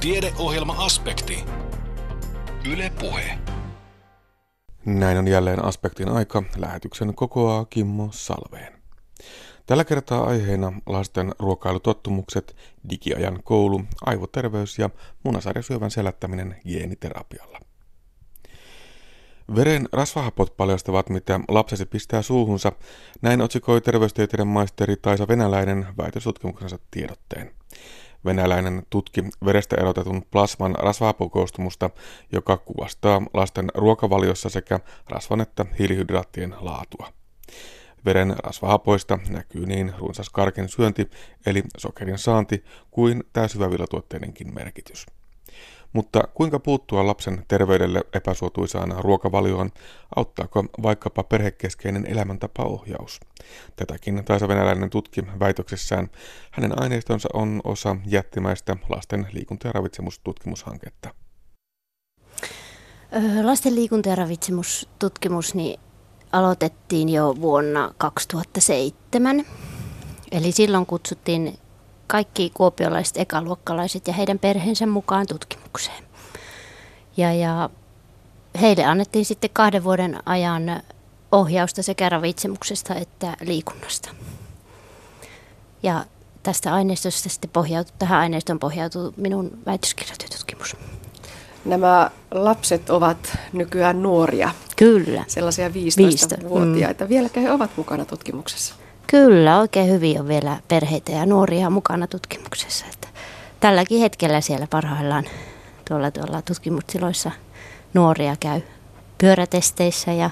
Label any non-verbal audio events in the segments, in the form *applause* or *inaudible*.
Tiedeohjelma-aspekti. Yle Puhe. Näin on jälleen aspektin aika. Lähetyksen kokoaa Kimmo Salveen. Tällä kertaa aiheena lasten ruokailutottumukset, digiajan koulu, aivoterveys ja munasarjasyövän selättäminen geeniterapialla. Veren rasvahapot paljastavat, mitä lapsesi pistää suuhunsa. Näin otsikoi terveystieteiden maisteri Taisa Venäläinen väitöstutkimuksensa tiedotteen. Venäläinen tutki verestä erotetun plasman rasvahapokoostumusta, joka kuvastaa lasten ruokavaliossa sekä rasvan että hiilihydraattien laatua. Veren rasvahapoista näkyy niin runsas karken syönti, eli sokerin saanti, kuin täysyvävilatuotteidenkin merkitys. Mutta kuinka puuttua lapsen terveydelle epäsuotuisaan ruokavalioon? Auttaako vaikkapa perhekeskeinen elämäntapaohjaus? Tätäkin taisa venäläinen tutki väitöksessään. Hänen aineistonsa on osa jättimäistä lasten liikunta- ja ravitsemustutkimushanketta. Lasten liikunta- ja ravitsemustutkimus niin aloitettiin jo vuonna 2007. Eli silloin kutsuttiin kaikki kuopiolaiset ekaluokkalaiset ja heidän perheensä mukaan tutkimukseen. Ja, ja heille annettiin sitten kahden vuoden ajan ohjausta sekä ravitsemuksesta että liikunnasta. Ja tästä aineistosta sitten pohjautuu, tähän aineistoon pohjautuu minun väitöskirjatyötutkimus. Nämä lapset ovat nykyään nuoria. Kyllä. Sellaisia 15-vuotiaita. Mm. Vieläkö he ovat mukana tutkimuksessa? Kyllä, oikein hyvin on vielä perheitä ja nuoria mukana tutkimuksessa. Että tälläkin hetkellä siellä parhaillaan tuolla, tuolla tutkimustiloissa nuoria käy pyörätesteissä ja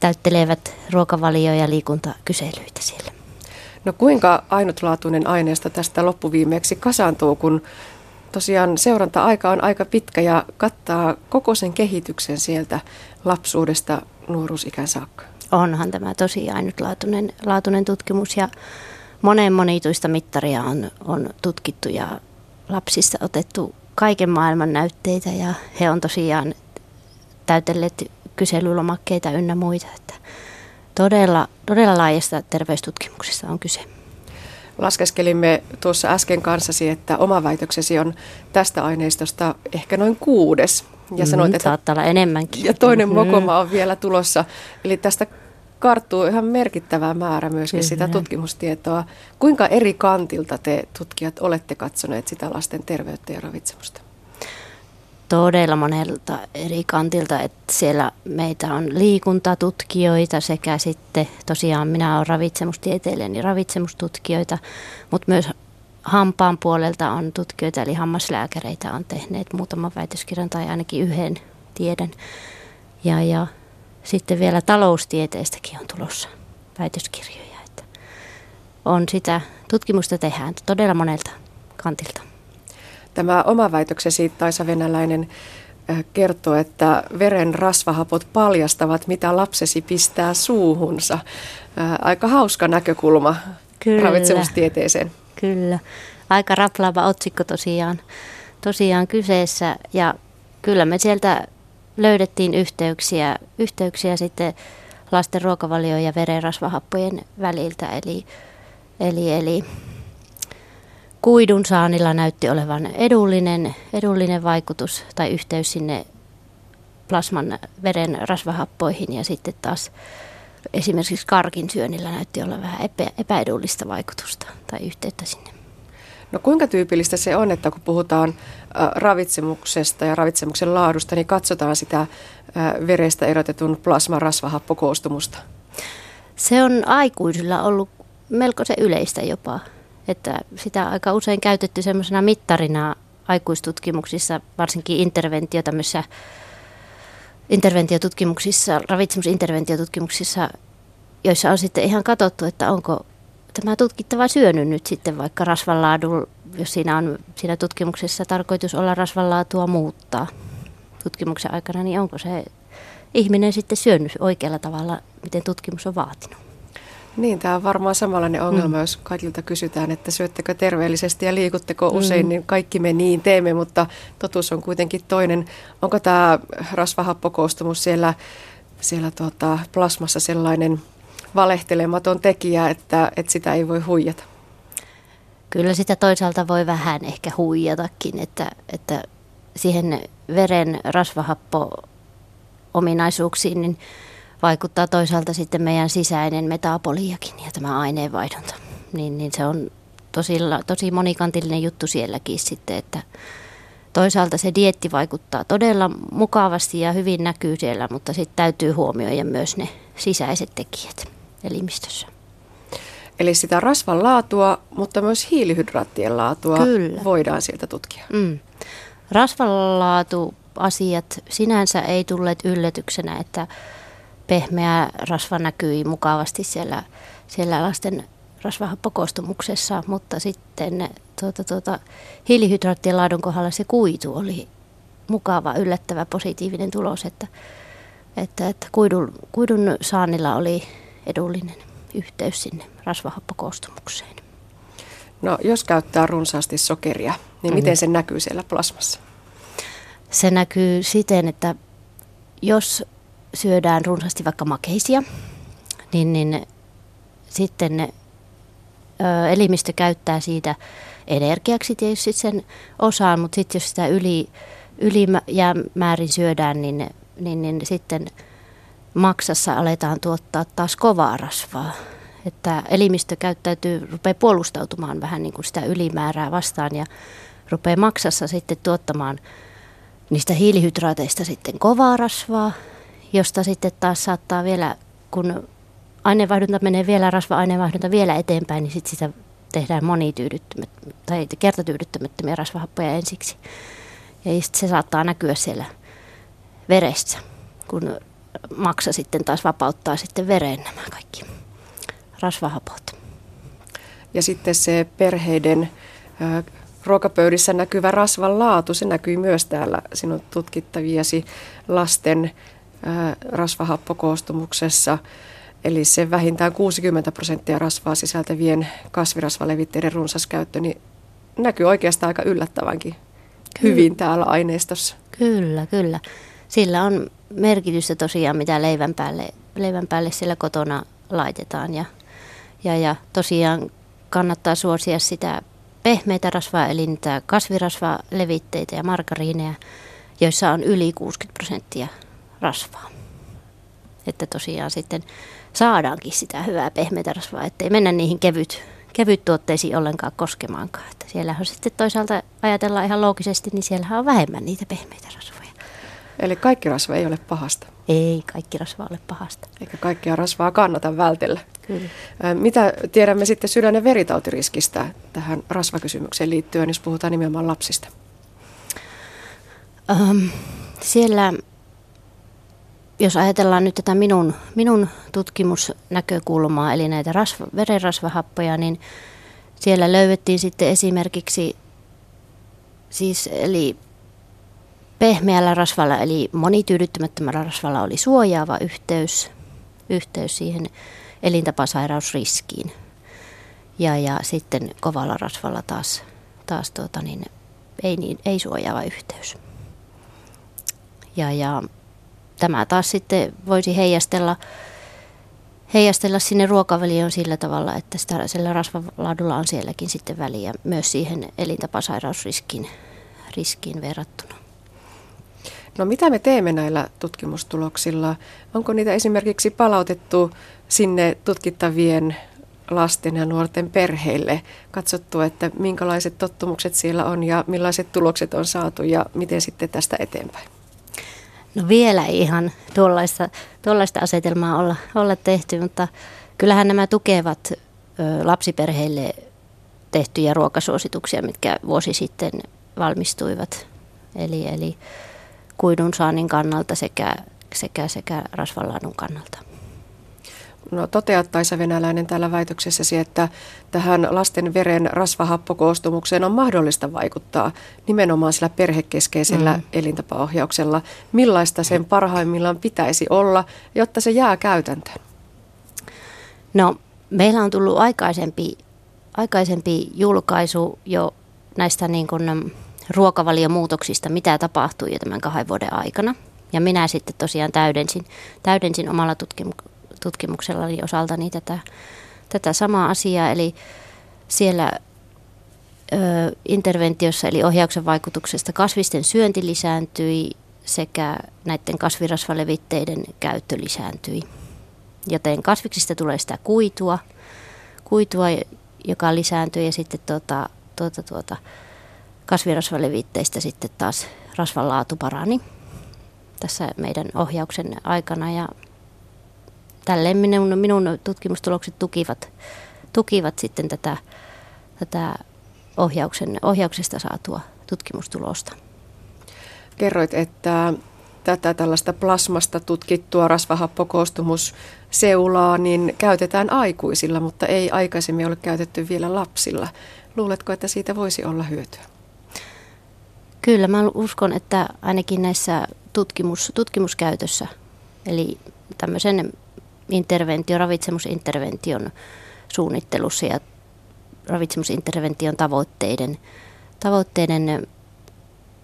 täyttelevät ruokavalio- ja liikuntakyselyitä siellä. No kuinka ainutlaatuinen aineesta tästä loppuviimeeksi kasaantuu, kun tosiaan seuranta-aika on aika pitkä ja kattaa koko sen kehityksen sieltä lapsuudesta nuoruusikään saakka? Onhan tämä tosi ainutlaatuinen laatuinen tutkimus ja monen monituista mittaria on, on tutkittu ja lapsissa otettu kaiken maailman näytteitä ja he on tosiaan täytelleet kyselylomakkeita ynnä muita. Että todella, todella laajasta terveystutkimuksesta on kyse. Laskeskelimme tuossa äsken kanssasi, että oma väitöksesi on tästä aineistosta ehkä noin kuudes. Ja sanoit, mm, että saattaa olla enemmänkin. Ja toinen mm. mokoma on vielä tulossa. Eli tästä karttuu ihan merkittävä määrä myöskin Kyllä. sitä tutkimustietoa. Kuinka eri kantilta te tutkijat olette katsoneet sitä lasten terveyttä ja ravitsemusta? Todella monelta eri kantilta, että siellä meitä on liikuntatutkijoita sekä sitten tosiaan minä olen ravitsemustieteilijä, niin ravitsemustutkijoita, mutta myös hampaan puolelta on tutkijoita, eli hammaslääkäreitä on tehneet muutaman väitöskirjan tai ainakin yhden tiedän. Ja, ja sitten vielä taloustieteestäkin on tulossa väitöskirjoja. Että on sitä tutkimusta tehdään todella monelta kantilta. Tämä oma väitöksesi, Taisa Venäläinen, kertoo, että veren rasvahapot paljastavat, mitä lapsesi pistää suuhunsa. Aika hauska näkökulma Kyllä. ravitsemustieteeseen. Kyllä. Aika raplaava otsikko tosiaan, tosiaan kyseessä. Ja kyllä me sieltä löydettiin yhteyksiä, yhteyksiä sitten lasten ruokavalio- ja verenrasvahappojen väliltä. Eli, eli, eli kuidun saanilla näytti olevan edullinen, edullinen vaikutus tai yhteys sinne plasman veren rasvahappoihin ja sitten taas esimerkiksi karkin syönnillä näytti olla vähän epä, epäedullista vaikutusta tai yhteyttä sinne. No kuinka tyypillistä se on, että kun puhutaan ravitsemuksesta ja ravitsemuksen laadusta, niin katsotaan sitä verestä erotetun plasmarasvahappokoostumusta? Se on aikuisilla ollut melko se yleistä jopa, että sitä aika usein käytetty semmoisena mittarina aikuistutkimuksissa, varsinkin interventio tämmöisissä interventiotutkimuksissa, ravitsemusinterventiotutkimuksissa, joissa on sitten ihan katsottu, että onko tämä tutkittava syönyt nyt sitten vaikka rasvanlaadun, jos siinä on siinä tutkimuksessa tarkoitus olla rasvanlaatua muuttaa tutkimuksen aikana, niin onko se ihminen sitten syönyt oikealla tavalla, miten tutkimus on vaatinut? Niin, tämä on varmaan samanlainen ongelma, mm. jos kaikilta kysytään, että syöttekö terveellisesti ja liikutteko usein, mm. niin kaikki me niin teemme, mutta totuus on kuitenkin toinen. Onko tämä rasvahappokoostumus siellä, siellä tuota, plasmassa sellainen valehtelematon tekijä, että, että sitä ei voi huijata? Kyllä sitä toisaalta voi vähän ehkä huijatakin, että, että siihen veren rasvahappo ominaisuuksiin niin vaikuttaa toisaalta sitten meidän sisäinen metaboliakin ja tämä aineenvaihdunta. Niin, niin se on tosi, tosi monikantillinen juttu sielläkin sitten, että toisaalta se dietti vaikuttaa todella mukavasti ja hyvin näkyy siellä, mutta sitten täytyy huomioida myös ne sisäiset tekijät elimistössä. Eli sitä rasvan laatua, mutta myös hiilihydraattien laatua Kyllä. voidaan sieltä tutkia. Mm. Rasvanlaatu asiat sinänsä ei tulleet yllätyksenä, että pehmeä rasva näkyi mukavasti siellä, siellä lasten rasvahappokostumuksessa, mutta sitten tuota, tuota, hiilihydraattien laadun kohdalla se kuitu oli mukava, yllättävä, positiivinen tulos, että, että, että kuidun, kuidun saannilla oli edullinen yhteys sinne rasvahappokostumukseen. No jos käyttää runsaasti sokeria, niin miten se näkyy siellä plasmassa? Se näkyy siten, että jos syödään runsaasti vaikka makeisia, niin, niin sitten ö, elimistö käyttää siitä energiaksi tietysti sen osaan, mutta sitten jos sitä yli, ylimäärin syödään, niin, niin, niin sitten maksassa aletaan tuottaa taas kovaa rasvaa. Että elimistö käyttäytyy, rupeaa puolustautumaan vähän niin kuin sitä ylimäärää vastaan ja rupeaa maksassa sitten tuottamaan niistä hiilihydraateista sitten kovaa rasvaa, josta sitten taas saattaa vielä, kun aineenvaihdunta menee vielä, rasva-aineenvaihdunta vielä eteenpäin, niin sitten sitä tehdään tai kertatyydyttämättömiä rasvahappoja ensiksi. Ja sitten se saattaa näkyä siellä veressä, kun maksa sitten taas vapauttaa sitten vereen nämä kaikki rasvahapot. Ja sitten se perheiden ruokapöydissä näkyvä rasvan laatu, se näkyy myös täällä sinun tutkittaviesi lasten rasvahappokoostumuksessa. Eli se vähintään 60 prosenttia rasvaa sisältävien kasvirasvalevitteiden runsas käyttö, niin näkyy oikeastaan aika yllättävänkin hyvin täällä aineistossa. Kyllä, kyllä. Sillä on merkitystä tosiaan, mitä leivän päälle, leivän päälle siellä kotona laitetaan. Ja, ja, ja tosiaan kannattaa suosia sitä pehmeitä rasvaa, eli niitä kasvirasvalevitteitä ja margariineja, joissa on yli 60 prosenttia rasvaa. Että tosiaan sitten saadaankin sitä hyvää pehmeitä rasvaa, ettei mennä niihin kevyt, kevyt tuotteisiin ollenkaan koskemaankaan. Että siellä on sitten toisaalta ajatellaan ihan loogisesti, niin siellä on vähemmän niitä pehmeitä rasvoja. Eli kaikki rasva ei ole pahasta? Ei kaikki rasva ole pahasta. Eikä kaikkia rasvaa kannata vältellä. Kyllä. Mitä tiedämme sitten sydän- ja veritautiriskistä tähän rasvakysymykseen liittyen, jos puhutaan nimenomaan lapsista? Um, siellä jos ajatellaan nyt tätä minun, minun tutkimusnäkökulmaa, eli näitä rasva, verenrasvahappoja, niin siellä löydettiin sitten esimerkiksi siis, eli pehmeällä rasvalla, eli monityydyttämättömällä rasvalla oli suojaava yhteys, yhteys siihen elintapasairausriskiin. Ja, ja sitten kovalla rasvalla taas, taas tuota niin, ei, niin, ei suojaava yhteys. Ja, ja tämä taas sitten voisi heijastella, heijastella sinne ruokavalioon sillä tavalla, että sitä, sillä rasvalaadulla on sielläkin sitten väliä myös siihen elintapasairausriskiin riskiin verrattuna. No mitä me teemme näillä tutkimustuloksilla? Onko niitä esimerkiksi palautettu sinne tutkittavien lasten ja nuorten perheille, katsottu, että minkälaiset tottumukset siellä on ja millaiset tulokset on saatu ja miten sitten tästä eteenpäin? No vielä ei ihan tuollaista, tuollaista asetelmaa olla, olla tehty, mutta kyllähän nämä tukevat lapsiperheille tehtyjä ruokasuosituksia, mitkä vuosi sitten valmistuivat. Eli, eli kuidun saannin kannalta sekä, sekä, sekä rasvanlaadun kannalta. No toteat Taisa Venäläinen täällä väitöksessäsi, että tähän lasten veren rasvahappokoostumukseen on mahdollista vaikuttaa nimenomaan sillä perhekeskeisellä mm. elintapaohjauksella. Millaista sen parhaimmillaan pitäisi olla, jotta se jää käytäntöön? No meillä on tullut aikaisempi, aikaisempi julkaisu jo näistä niin kuin ruokavaliomuutoksista, mitä tapahtui jo tämän kahden vuoden aikana. Ja minä sitten tosiaan täydensin, täydensin omalla tutkimuksella tutkimuksellani osaltani tätä, tätä samaa asiaa. Eli siellä interventiossa eli ohjauksen vaikutuksesta kasvisten syönti lisääntyi sekä näiden kasvirasvalevitteiden käyttö lisääntyi. Joten kasviksista tulee sitä kuitua, kuitua joka lisääntyy ja sitten tuota, tuota, tuota, kasvirasvalevitteistä sitten taas rasvan laatu parani tässä meidän ohjauksen aikana ja tälleen minun, minun tutkimustulokset tukivat, tukivat sitten tätä, tätä ohjauksen, ohjauksesta saatua tutkimustulosta. Kerroit, että tätä tällaista plasmasta tutkittua rasvahappokoostumuseulaa niin käytetään aikuisilla, mutta ei aikaisemmin ole käytetty vielä lapsilla. Luuletko, että siitä voisi olla hyötyä? Kyllä, mä uskon, että ainakin näissä tutkimus, tutkimuskäytössä, eli tämmöisen interventio, ravitsemusintervention suunnittelussa ja ravitsemusintervention tavoitteiden, tavoitteiden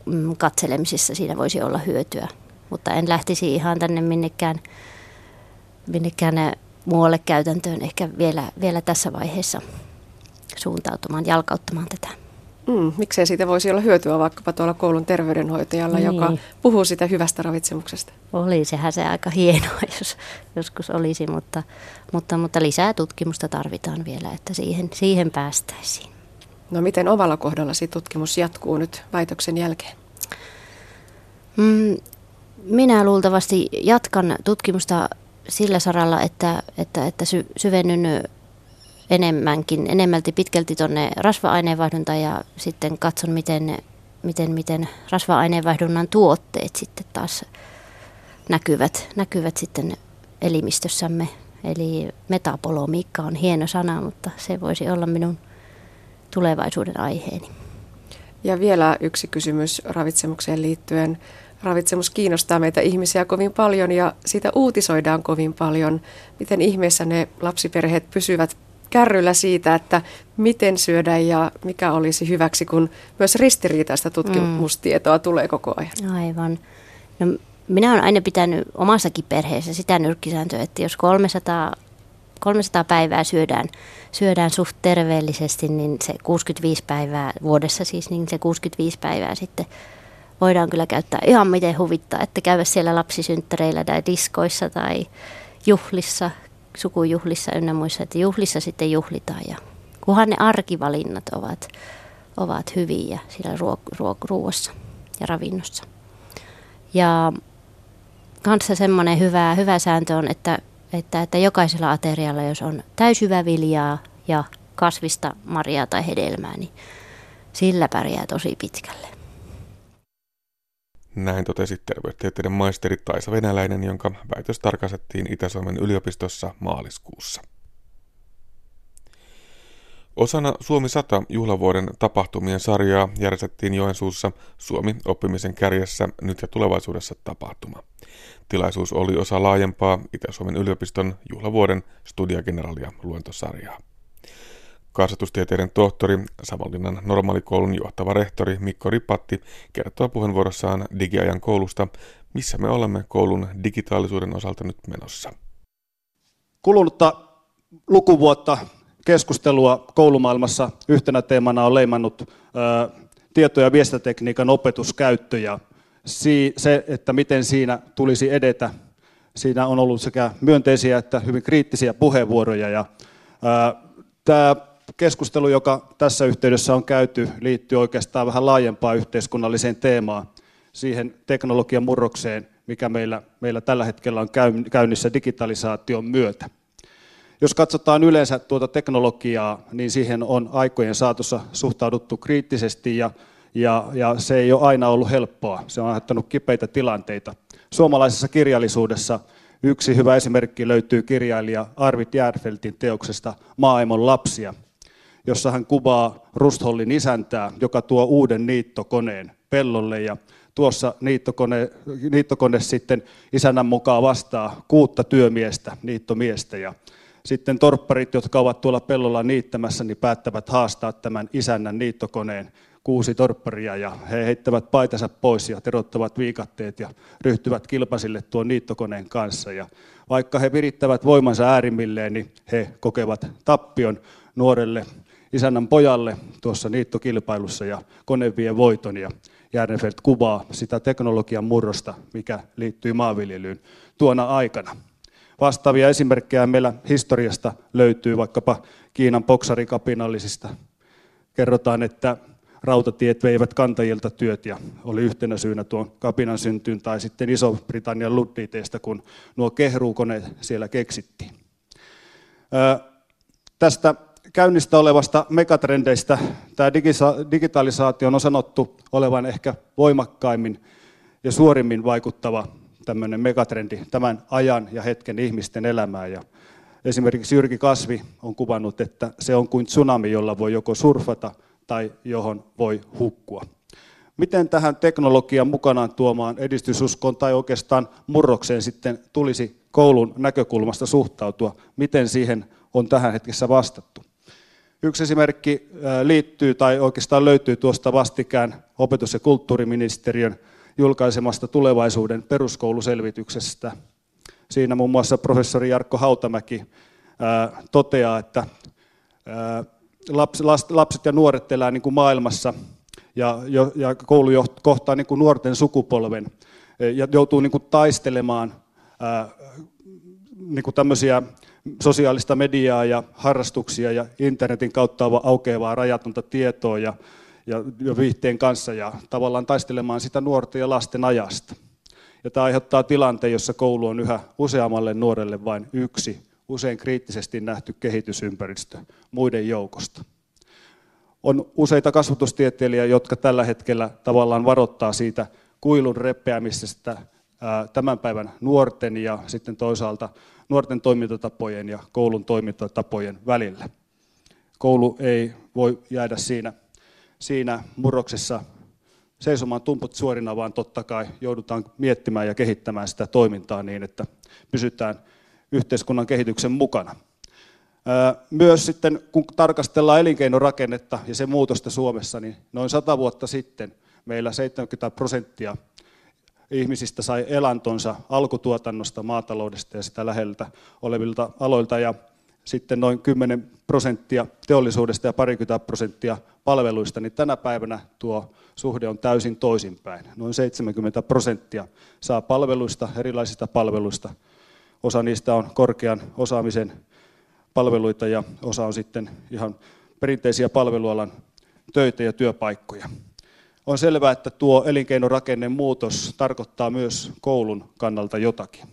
mm, katselemisessa siinä voisi olla hyötyä. Mutta en lähtisi ihan tänne minnekään, minnekään muualle käytäntöön ehkä vielä, vielä tässä vaiheessa suuntautumaan, jalkauttamaan tätä. Mm, miksei siitä voisi olla hyötyä vaikkapa tuolla koulun terveydenhoitajalla, niin. joka puhuu sitä hyvästä ravitsemuksesta? Oli, sehän se aika hienoa, *laughs* jos joskus olisi, mutta, mutta, mutta lisää tutkimusta tarvitaan vielä, että siihen, siihen päästäisiin. No miten omalla kohdallasi tutkimus jatkuu nyt väitöksen jälkeen? Mm, minä luultavasti jatkan tutkimusta sillä saralla, että, että, että sy, syvennyn enemmänkin, enemmälti pitkälti tuonne rasva-aineenvaihduntaan ja sitten katson, miten, miten, miten rasva-aineenvaihdunnan tuotteet sitten taas näkyvät, näkyvät sitten elimistössämme. Eli metabolomiikka on hieno sana, mutta se voisi olla minun tulevaisuuden aiheeni. Ja vielä yksi kysymys ravitsemukseen liittyen. Ravitsemus kiinnostaa meitä ihmisiä kovin paljon ja siitä uutisoidaan kovin paljon. Miten ihmeessä ne lapsiperheet pysyvät kärryllä siitä, että miten syödä ja mikä olisi hyväksi, kun myös ristiriitaista tutkimustietoa mm. tulee koko ajan. Aivan. No, minä olen aina pitänyt omassakin perheessä sitä nyrkkisääntöä, että jos 300, 300 päivää syödään, syödään suht terveellisesti, niin se 65 päivää vuodessa siis, niin se 65 päivää sitten voidaan kyllä käyttää ihan miten huvittaa, että käydä siellä lapsisynttäreillä tai diskoissa tai juhlissa sukujuhlissa ynnä muissa, että juhlissa sitten juhlitaan ja kunhan ne arkivalinnat ovat, ovat hyviä siellä ruok- ruok- ruoassa ja ravinnossa. Ja kanssa semmoinen hyvä, hyvä sääntö on, että, että, että jokaisella aterialla, jos on viljaa ja kasvista, marjaa tai hedelmää, niin sillä pärjää tosi pitkälle. Näin totesi terveystieteiden maisteri Taisa Venäläinen, jonka väitös tarkastettiin Itä-Suomen yliopistossa maaliskuussa. Osana Suomi 100 juhlavuoden tapahtumien sarjaa järjestettiin Joensuussa Suomi oppimisen kärjessä nyt ja tulevaisuudessa tapahtuma. Tilaisuus oli osa laajempaa Itä-Suomen yliopiston juhlavuoden studiageneralia luentosarjaa. Kasvatustieteiden tohtori, Savonlinnan normaalikoulun johtava rehtori Mikko Ripatti kertoo puheenvuorossaan digiajan koulusta, missä me olemme koulun digitaalisuuden osalta nyt menossa. Kulunutta lukuvuotta keskustelua koulumaailmassa yhtenä teemana on leimannut ää, tieto- ja viestintätekniikan opetuskäyttö ja se, että miten siinä tulisi edetä. Siinä on ollut sekä myönteisiä että hyvin kriittisiä puheenvuoroja ja ää, tämä keskustelu, joka tässä yhteydessä on käyty, liittyy oikeastaan vähän laajempaan yhteiskunnalliseen teemaan, siihen teknologian murrokseen, mikä meillä, meillä tällä hetkellä on käynnissä digitalisaation myötä. Jos katsotaan yleensä tuota teknologiaa, niin siihen on aikojen saatossa suhtauduttu kriittisesti ja, ja, ja se ei ole aina ollut helppoa. Se on aiheuttanut kipeitä tilanteita. Suomalaisessa kirjallisuudessa yksi hyvä esimerkki löytyy kirjailija Arvid Järfeltin teoksesta Maailman lapsia, jossa hän kuvaa Rusthollin isäntää, joka tuo uuden niittokoneen pellolle. Ja tuossa niittokone, niittokone sitten isännän mukaan vastaa kuutta työmiestä, niittomiestä. Ja sitten torpparit, jotka ovat tuolla pellolla niittämässä, niin päättävät haastaa tämän isännän niittokoneen kuusi torpparia. Ja he heittävät paitansa pois ja terottavat viikatteet ja ryhtyvät kilpasille tuon niittokoneen kanssa. Ja vaikka he virittävät voimansa äärimmilleen, niin he kokevat tappion nuorelle isännän pojalle tuossa niittokilpailussa ja kone vie voiton ja Järnefelt kuvaa sitä teknologian murrosta, mikä liittyy maanviljelyyn tuona aikana. Vastaavia esimerkkejä meillä historiasta löytyy vaikkapa Kiinan poksarikapinallisista. Kerrotaan, että rautatiet veivät kantajilta työt ja oli yhtenä syynä tuon kapinan syntyyn tai sitten Iso-Britannian ludditeista, kun nuo kehruukoneet siellä keksittiin. tästä käynnistä olevasta megatrendeistä tämä digitalisaatio on sanottu olevan ehkä voimakkaimmin ja suorimmin vaikuttava tämmöinen megatrendi tämän ajan ja hetken ihmisten elämään. Ja esimerkiksi Jyrki Kasvi on kuvannut, että se on kuin tsunami, jolla voi joko surfata tai johon voi hukkua. Miten tähän teknologian mukanaan tuomaan edistysuskoon tai oikeastaan murrokseen sitten tulisi koulun näkökulmasta suhtautua? Miten siihen on tähän hetkessä vastattu? Yksi esimerkki liittyy tai oikeastaan löytyy tuosta vastikään opetus- ja kulttuuriministeriön julkaisemasta tulevaisuuden peruskouluselvityksestä. Siinä muun muassa professori Jarkko Hautamäki toteaa, että lapset ja nuoret elää niin kuin maailmassa ja, koulu kohtaa niin kuin nuorten sukupolven ja joutuu niin kuin taistelemaan niin kuin tämmöisiä sosiaalista mediaa ja harrastuksia ja internetin kautta aukeavaa rajatonta tietoa ja, ja, viihteen kanssa ja tavallaan taistelemaan sitä nuorten ja lasten ajasta. Ja tämä aiheuttaa tilanteen, jossa koulu on yhä useammalle nuorelle vain yksi, usein kriittisesti nähty kehitysympäristö muiden joukosta. On useita kasvatustieteilijöitä, jotka tällä hetkellä tavallaan varoittaa siitä kuilun repeämisestä tämän päivän nuorten ja sitten toisaalta nuorten toimintatapojen ja koulun toimintatapojen välillä. Koulu ei voi jäädä siinä, siinä murroksessa seisomaan tumput suorina, vaan totta kai joudutaan miettimään ja kehittämään sitä toimintaa niin, että pysytään yhteiskunnan kehityksen mukana. Myös sitten, kun tarkastellaan elinkeinorakennetta ja sen muutosta Suomessa, niin noin sata vuotta sitten meillä 70 prosenttia ihmisistä sai elantonsa alkutuotannosta, maataloudesta ja sitä läheltä olevilta aloilta ja sitten noin 10 prosenttia teollisuudesta ja parikymmentä prosenttia palveluista, niin tänä päivänä tuo suhde on täysin toisinpäin. Noin 70 prosenttia saa palveluista, erilaisista palveluista. Osa niistä on korkean osaamisen palveluita ja osa on sitten ihan perinteisiä palvelualan töitä ja työpaikkoja. On selvää, että tuo elinkeinorakenne muutos tarkoittaa myös koulun kannalta jotakin.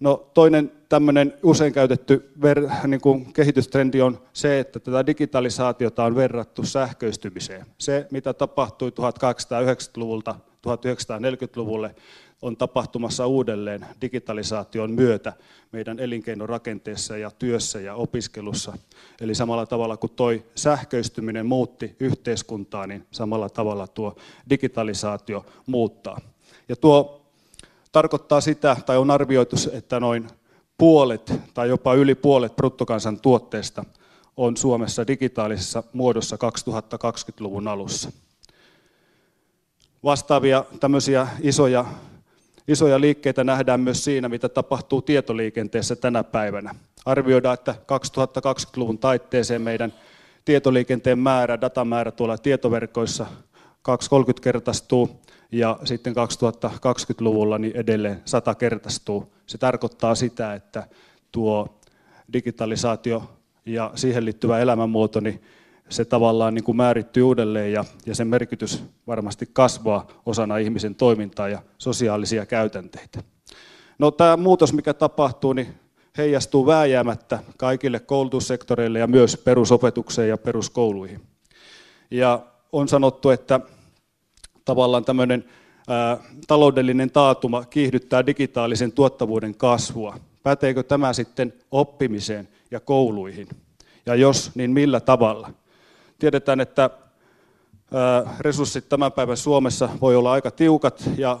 No, toinen tämmöinen usein käytetty ver, niin kuin kehitystrendi on se, että tätä digitalisaatiota on verrattu sähköistymiseen. Se, mitä tapahtui 1890-luvulta 1940-luvulle, on tapahtumassa uudelleen digitalisaation myötä meidän elinkeinorakenteessa ja työssä ja opiskelussa. Eli samalla tavalla kuin toi sähköistyminen muutti yhteiskuntaa, niin samalla tavalla tuo digitalisaatio muuttaa. Ja tuo tarkoittaa sitä, tai on arvioitu, että noin puolet tai jopa yli puolet bruttokansantuotteesta on Suomessa digitaalisessa muodossa 2020-luvun alussa. Vastaavia tämmöisiä isoja Isoja liikkeitä nähdään myös siinä, mitä tapahtuu tietoliikenteessä tänä päivänä. Arvioidaan, että 2020-luvun taitteeseen meidän tietoliikenteen määrä, datamäärä tuolla tietoverkoissa 230 kertaistuu ja sitten 2020-luvulla niin edelleen 100 kertaistuu. Se tarkoittaa sitä, että tuo digitalisaatio ja siihen liittyvä elämänmuoto niin se tavallaan niin kuin määrittyy uudelleen ja, ja sen merkitys varmasti kasvaa osana ihmisen toimintaa ja sosiaalisia käytänteitä. No, tämä muutos, mikä tapahtuu, niin heijastuu vääjäämättä kaikille koulutussektoreille ja myös perusopetukseen ja peruskouluihin. Ja on sanottu, että tavallaan tämmöinen taloudellinen taatuma kiihdyttää digitaalisen tuottavuuden kasvua. Päteekö tämä sitten oppimiseen ja kouluihin? Ja jos, niin millä tavalla? Tiedetään, että resurssit tämän päivän Suomessa voi olla aika tiukat ja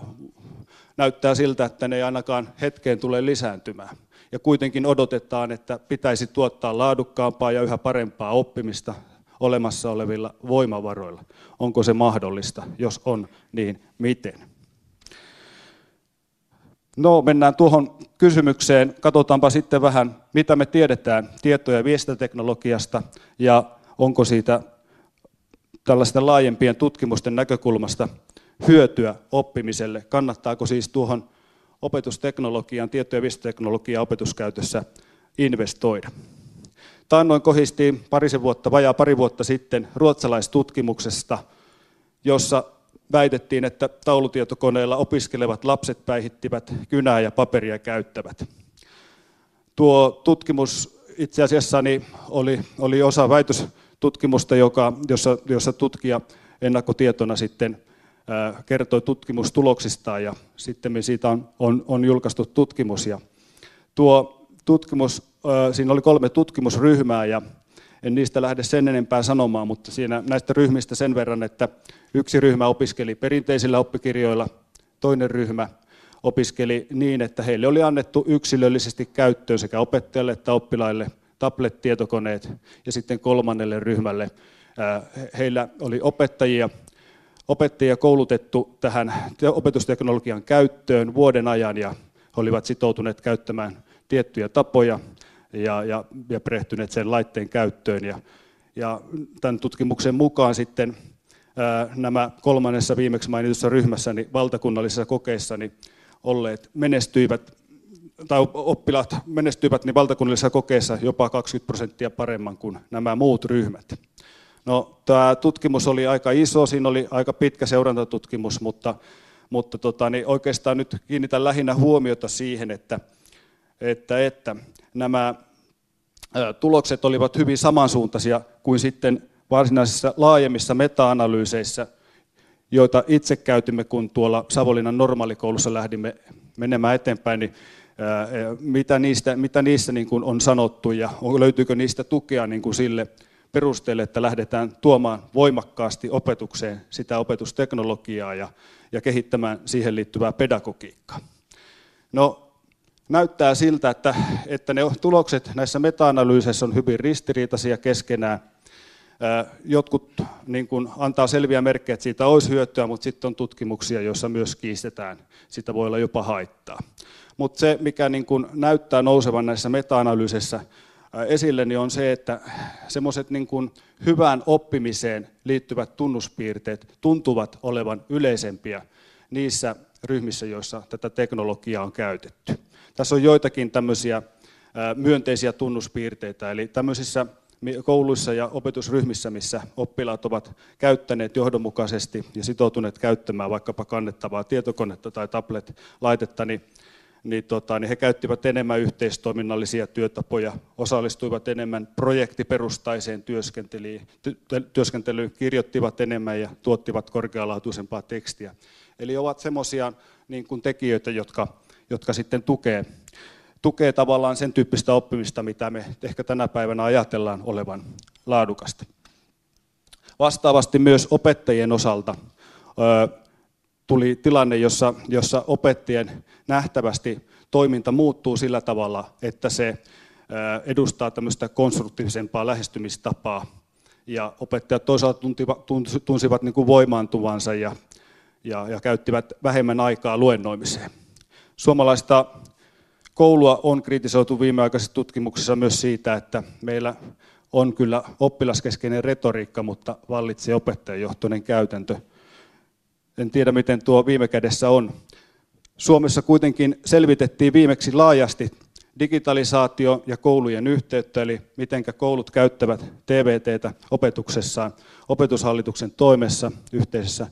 näyttää siltä, että ne ei ainakaan hetkeen tule lisääntymään. Ja kuitenkin odotetaan, että pitäisi tuottaa laadukkaampaa ja yhä parempaa oppimista olemassa olevilla voimavaroilla. Onko se mahdollista? Jos on, niin miten? No, mennään tuohon kysymykseen. Katsotaanpa sitten vähän, mitä me tiedetään tieto- ja viestintäteknologiasta ja onko siitä tällaisten laajempien tutkimusten näkökulmasta hyötyä oppimiselle. Kannattaako siis tuohon opetusteknologiaan, tieto- ja viestintäteknologiaan opetuskäytössä investoida? Taannoin kohistiin parisen vuotta, vajaa pari vuotta sitten ruotsalaistutkimuksesta, jossa väitettiin, että taulutietokoneella opiskelevat lapset päihittivät kynää ja paperia käyttävät. Tuo tutkimus itse asiassa niin oli, oli osa väitöstutkimusta, joka, jossa, jossa tutkija ennakkotietona sitten kertoi tutkimustuloksistaan ja sitten siitä on, on, on julkaistu tutkimus. Ja tuo tutkimus, siinä oli kolme tutkimusryhmää ja en niistä lähde sen enempää sanomaan, mutta siinä näistä ryhmistä sen verran, että yksi ryhmä opiskeli perinteisillä oppikirjoilla, toinen ryhmä opiskeli niin, että heille oli annettu yksilöllisesti käyttöön sekä opettajalle että oppilaille tablet-tietokoneet ja sitten kolmannelle ryhmälle heillä oli opettajia, opettajia koulutettu tähän opetusteknologian käyttöön vuoden ajan ja he olivat sitoutuneet käyttämään tiettyjä tapoja ja, ja, ja perehtyneet sen laitteen käyttöön. Ja, ja tämän tutkimuksen mukaan sitten nämä kolmannessa viimeksi mainitussa ryhmässä niin valtakunnallisissa kokeissa niin olleet menestyivät tai oppilaat menestyivät niin valtakunnallisissa kokeissa jopa 20 prosenttia paremman kuin nämä muut ryhmät. No, tämä tutkimus oli aika iso, siinä oli aika pitkä seurantatutkimus, mutta, mutta tota, niin oikeastaan nyt kiinnitän lähinnä huomiota siihen, että, että, että nämä tulokset olivat hyvin samansuuntaisia kuin sitten varsinaisissa laajemmissa meta-analyyseissä, joita itse käytimme, kun tuolla Savonlinnan normaalikoulussa lähdimme menemään eteenpäin, niin mitä, niistä, mitä niissä niin kuin on sanottu ja löytyykö niistä tukea niin kuin sille perusteelle, että lähdetään tuomaan voimakkaasti opetukseen sitä opetusteknologiaa ja, ja kehittämään siihen liittyvää pedagogiikkaa. No, näyttää siltä, että, että ne tulokset näissä meta-analyyseissä on hyvin ristiriitaisia keskenään. Jotkut niin kuin, antaa selviä merkkejä, että siitä olisi hyötyä, mutta sitten on tutkimuksia, joissa myös kiistetään. Sitä voi olla jopa haittaa. Mutta se, mikä niin kuin, näyttää nousevan näissä meta-analyyseissä esille, niin on se, että semmoiset niin kuin, hyvään oppimiseen liittyvät tunnuspiirteet tuntuvat olevan yleisempiä niissä ryhmissä, joissa tätä teknologiaa on käytetty. Tässä on joitakin tämmöisiä myönteisiä tunnuspiirteitä, eli tämmöisissä kouluissa ja opetusryhmissä, missä oppilaat ovat käyttäneet johdonmukaisesti ja sitoutuneet käyttämään vaikkapa kannettavaa tietokonetta tai tablet-laitetta, niin, niin, tota, niin he käyttivät enemmän yhteistoiminnallisia työtapoja, osallistuivat enemmän projektiperustaiseen työskentelyyn, kirjoittivat enemmän ja tuottivat korkealaatuisempaa tekstiä. Eli ovat semmoisia niin kuin tekijöitä, jotka jotka sitten tukee, tukee tavallaan sen tyyppistä oppimista, mitä me ehkä tänä päivänä ajatellaan olevan laadukasta. Vastaavasti myös opettajien osalta tuli tilanne, jossa, jossa opettajien nähtävästi toiminta muuttuu sillä tavalla, että se edustaa tämmöistä konstruktiivisempaa lähestymistapaa. Ja opettajat toisaalta tunsivat niin kuin voimaantuvansa ja, ja, ja käyttivät vähemmän aikaa luennoimiseen. Suomalaista koulua on kritisoitu viimeaikaisissa tutkimuksissa myös siitä, että meillä on kyllä oppilaskeskeinen retoriikka, mutta vallitsee opettajajohtoinen käytäntö. En tiedä, miten tuo viime kädessä on. Suomessa kuitenkin selvitettiin viimeksi laajasti digitalisaatio ja koulujen yhteyttä, eli miten koulut käyttävät TVTtä opetuksessaan opetushallituksen toimessa yhteisessä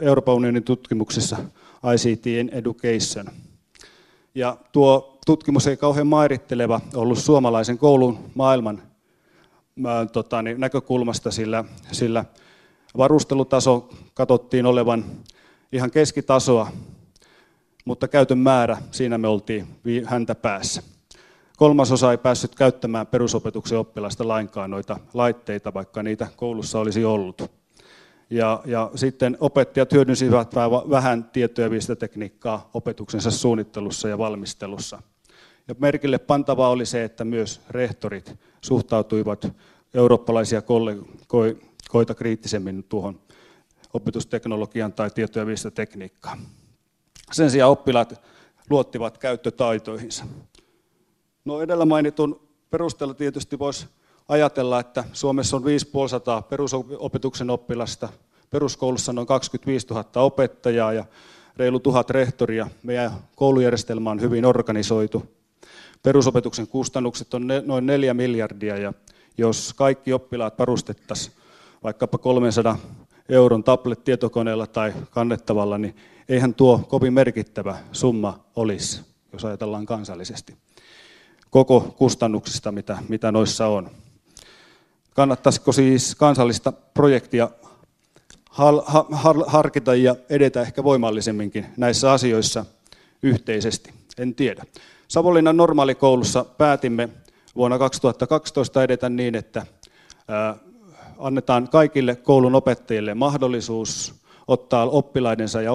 Euroopan unionin tutkimuksessa ICT in Education. Ja tuo tutkimus ei kauhean mairitteleva ollut suomalaisen koulun maailman tota, niin, näkökulmasta, sillä, sillä varustelutaso katsottiin olevan ihan keskitasoa, mutta käytön määrä, siinä me oltiin häntä päässä. Kolmasosa ei päässyt käyttämään perusopetuksen oppilasta lainkaan noita laitteita, vaikka niitä koulussa olisi ollut. Ja, ja sitten opettajat hyödynsivät vähän tieto- ja viestintätekniikkaa opetuksensa suunnittelussa ja valmistelussa. Ja merkille pantavaa oli se, että myös rehtorit suhtautuivat eurooppalaisia kollegoita kriittisemmin tuohon opetusteknologian tai tieto- ja viestintätekniikkaan. Sen sijaan oppilaat luottivat käyttötaitoihinsa. No edellä mainitun perusteella tietysti voisi ajatella, että Suomessa on 5500 perusopetuksen oppilasta, peruskoulussa noin 25 000 opettajaa ja reilu tuhat rehtoria. Meidän koulujärjestelmä on hyvin organisoitu. Perusopetuksen kustannukset on noin 4 miljardia ja jos kaikki oppilaat varustettaisiin vaikkapa 300 euron tablet-tietokoneella tai kannettavalla, niin eihän tuo kovin merkittävä summa olisi, jos ajatellaan kansallisesti, koko kustannuksista, mitä, mitä noissa on. Kannattaisiko siis kansallista projektia harkita ja edetä ehkä voimallisemminkin näissä asioissa yhteisesti? En tiedä. Savonlinnan normaalikoulussa päätimme vuonna 2012 edetä niin, että annetaan kaikille koulun opettajille mahdollisuus ottaa oppilaidensa ja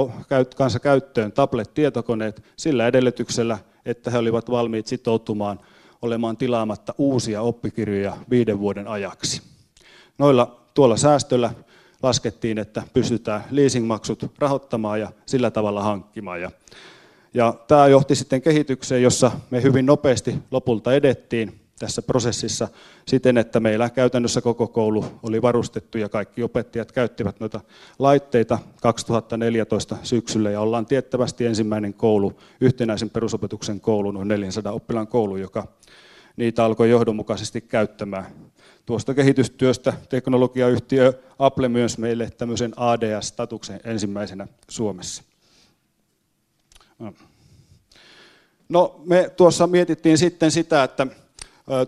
kanssa käyttöön tablet-tietokoneet sillä edellytyksellä, että he olivat valmiit sitoutumaan olemaan tilaamatta uusia oppikirjoja viiden vuoden ajaksi. Noilla tuolla säästöllä laskettiin, että pystytään leasingmaksut rahoittamaan ja sillä tavalla hankkimaan. Ja, ja tämä johti sitten kehitykseen, jossa me hyvin nopeasti lopulta edettiin tässä prosessissa siten, että meillä käytännössä koko koulu oli varustettu ja kaikki opettajat käyttivät noita laitteita 2014 syksyllä ja ollaan tiettävästi ensimmäinen koulu, yhtenäisen perusopetuksen koulu, noin 400 oppilaan koulu, joka niitä alkoi johdonmukaisesti käyttämään. Tuosta kehitystyöstä teknologiayhtiö Apple myös meille tämmöisen ADS-statuksen ensimmäisenä Suomessa. No, me tuossa mietittiin sitten sitä, että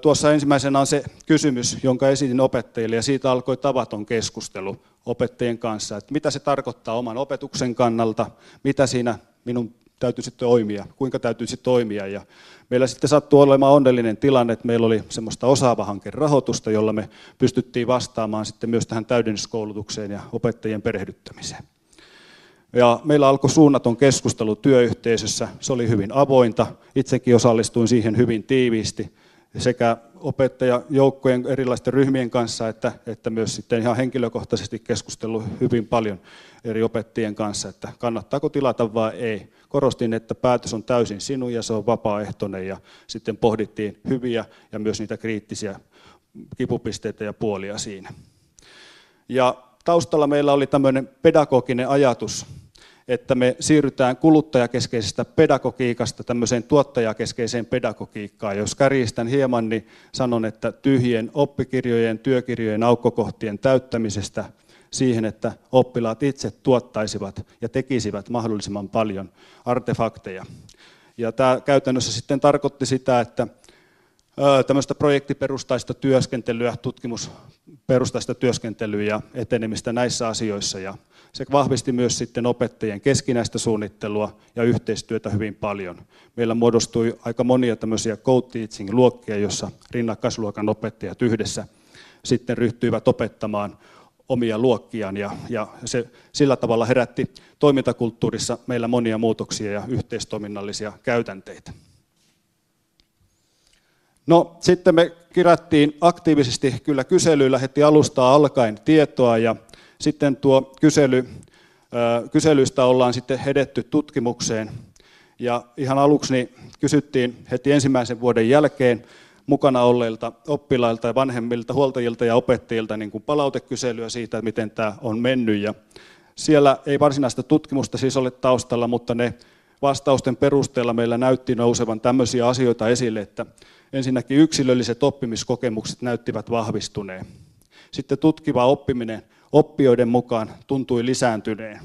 Tuossa ensimmäisenä on se kysymys, jonka esitin opettajille, ja siitä alkoi tavaton keskustelu opettajien kanssa, että mitä se tarkoittaa oman opetuksen kannalta, mitä siinä minun täytyisi toimia, kuinka täytyisi toimia. Ja meillä sitten sattui olemaan onnellinen tilanne, että meillä oli semmoista osaava rahoitusta, jolla me pystyttiin vastaamaan sitten myös tähän täydennyskoulutukseen ja opettajien perehdyttämiseen. Ja meillä alkoi suunnaton keskustelu työyhteisössä, se oli hyvin avointa, itsekin osallistuin siihen hyvin tiiviisti sekä opettajajoukkojen erilaisten ryhmien kanssa, että, että myös sitten ihan henkilökohtaisesti keskustellut hyvin paljon eri opettajien kanssa, että kannattaako tilata vai ei. Korostin, että päätös on täysin sinun ja se on vapaaehtoinen ja sitten pohdittiin hyviä ja myös niitä kriittisiä kipupisteitä ja puolia siinä. Ja taustalla meillä oli tämmöinen pedagoginen ajatus, että me siirrytään kuluttajakeskeisestä pedagogiikasta tämmöiseen tuottajakeskeiseen pedagogiikkaan. Jos kärjistän hieman, niin sanon, että tyhjien oppikirjojen, työkirjojen aukkokohtien täyttämisestä siihen, että oppilaat itse tuottaisivat ja tekisivät mahdollisimman paljon artefakteja. Ja tämä käytännössä sitten tarkoitti sitä, että tämmöistä projektiperustaista työskentelyä, tutkimusperustaista työskentelyä ja etenemistä näissä asioissa. Ja se vahvisti myös sitten opettajien keskinäistä suunnittelua ja yhteistyötä hyvin paljon. Meillä muodostui aika monia tämmöisiä co-teaching-luokkia, jossa rinnakkaisluokan opettajat yhdessä sitten ryhtyivät opettamaan omia luokkiaan ja, ja se sillä tavalla herätti toimintakulttuurissa meillä monia muutoksia ja yhteistoiminnallisia käytänteitä. No sitten me kirättiin aktiivisesti kyllä kyselyillä heti alusta alkaen tietoa ja sitten tuo kysely, kyselyistä ollaan sitten hedetty tutkimukseen. Ja ihan aluksi niin kysyttiin heti ensimmäisen vuoden jälkeen mukana olleilta oppilailta ja vanhemmilta, huoltajilta ja opettajilta niin kuin palautekyselyä siitä, miten tämä on mennyt. Ja siellä ei varsinaista tutkimusta siis ole taustalla, mutta ne vastausten perusteella meillä näytti nousevan tämmöisiä asioita esille, että ensinnäkin yksilölliset oppimiskokemukset näyttivät vahvistuneen. Sitten tutkiva oppiminen oppijoiden mukaan tuntui lisääntyneen.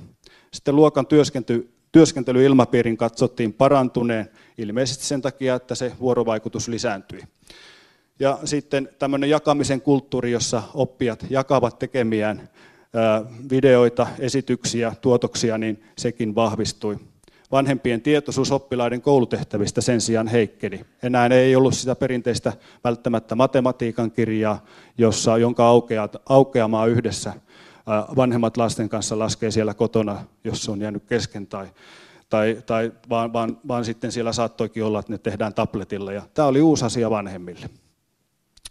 Sitten luokan työskentely, työskentelyilmapiirin katsottiin parantuneen, ilmeisesti sen takia, että se vuorovaikutus lisääntyi. Ja sitten tämmöinen jakamisen kulttuuri, jossa oppijat jakavat tekemiään videoita, esityksiä, tuotoksia, niin sekin vahvistui vanhempien tietoisuus oppilaiden koulutehtävistä sen sijaan heikkeni. Enää ei ollut sitä perinteistä välttämättä matematiikan kirjaa, jossa, jonka aukeamaa yhdessä vanhemmat lasten kanssa laskee siellä kotona, jos se on jäänyt kesken tai, tai, tai vaan, vaan, vaan sitten siellä saattoikin olla, että ne tehdään tabletilla. Ja tämä oli uusi asia vanhemmille.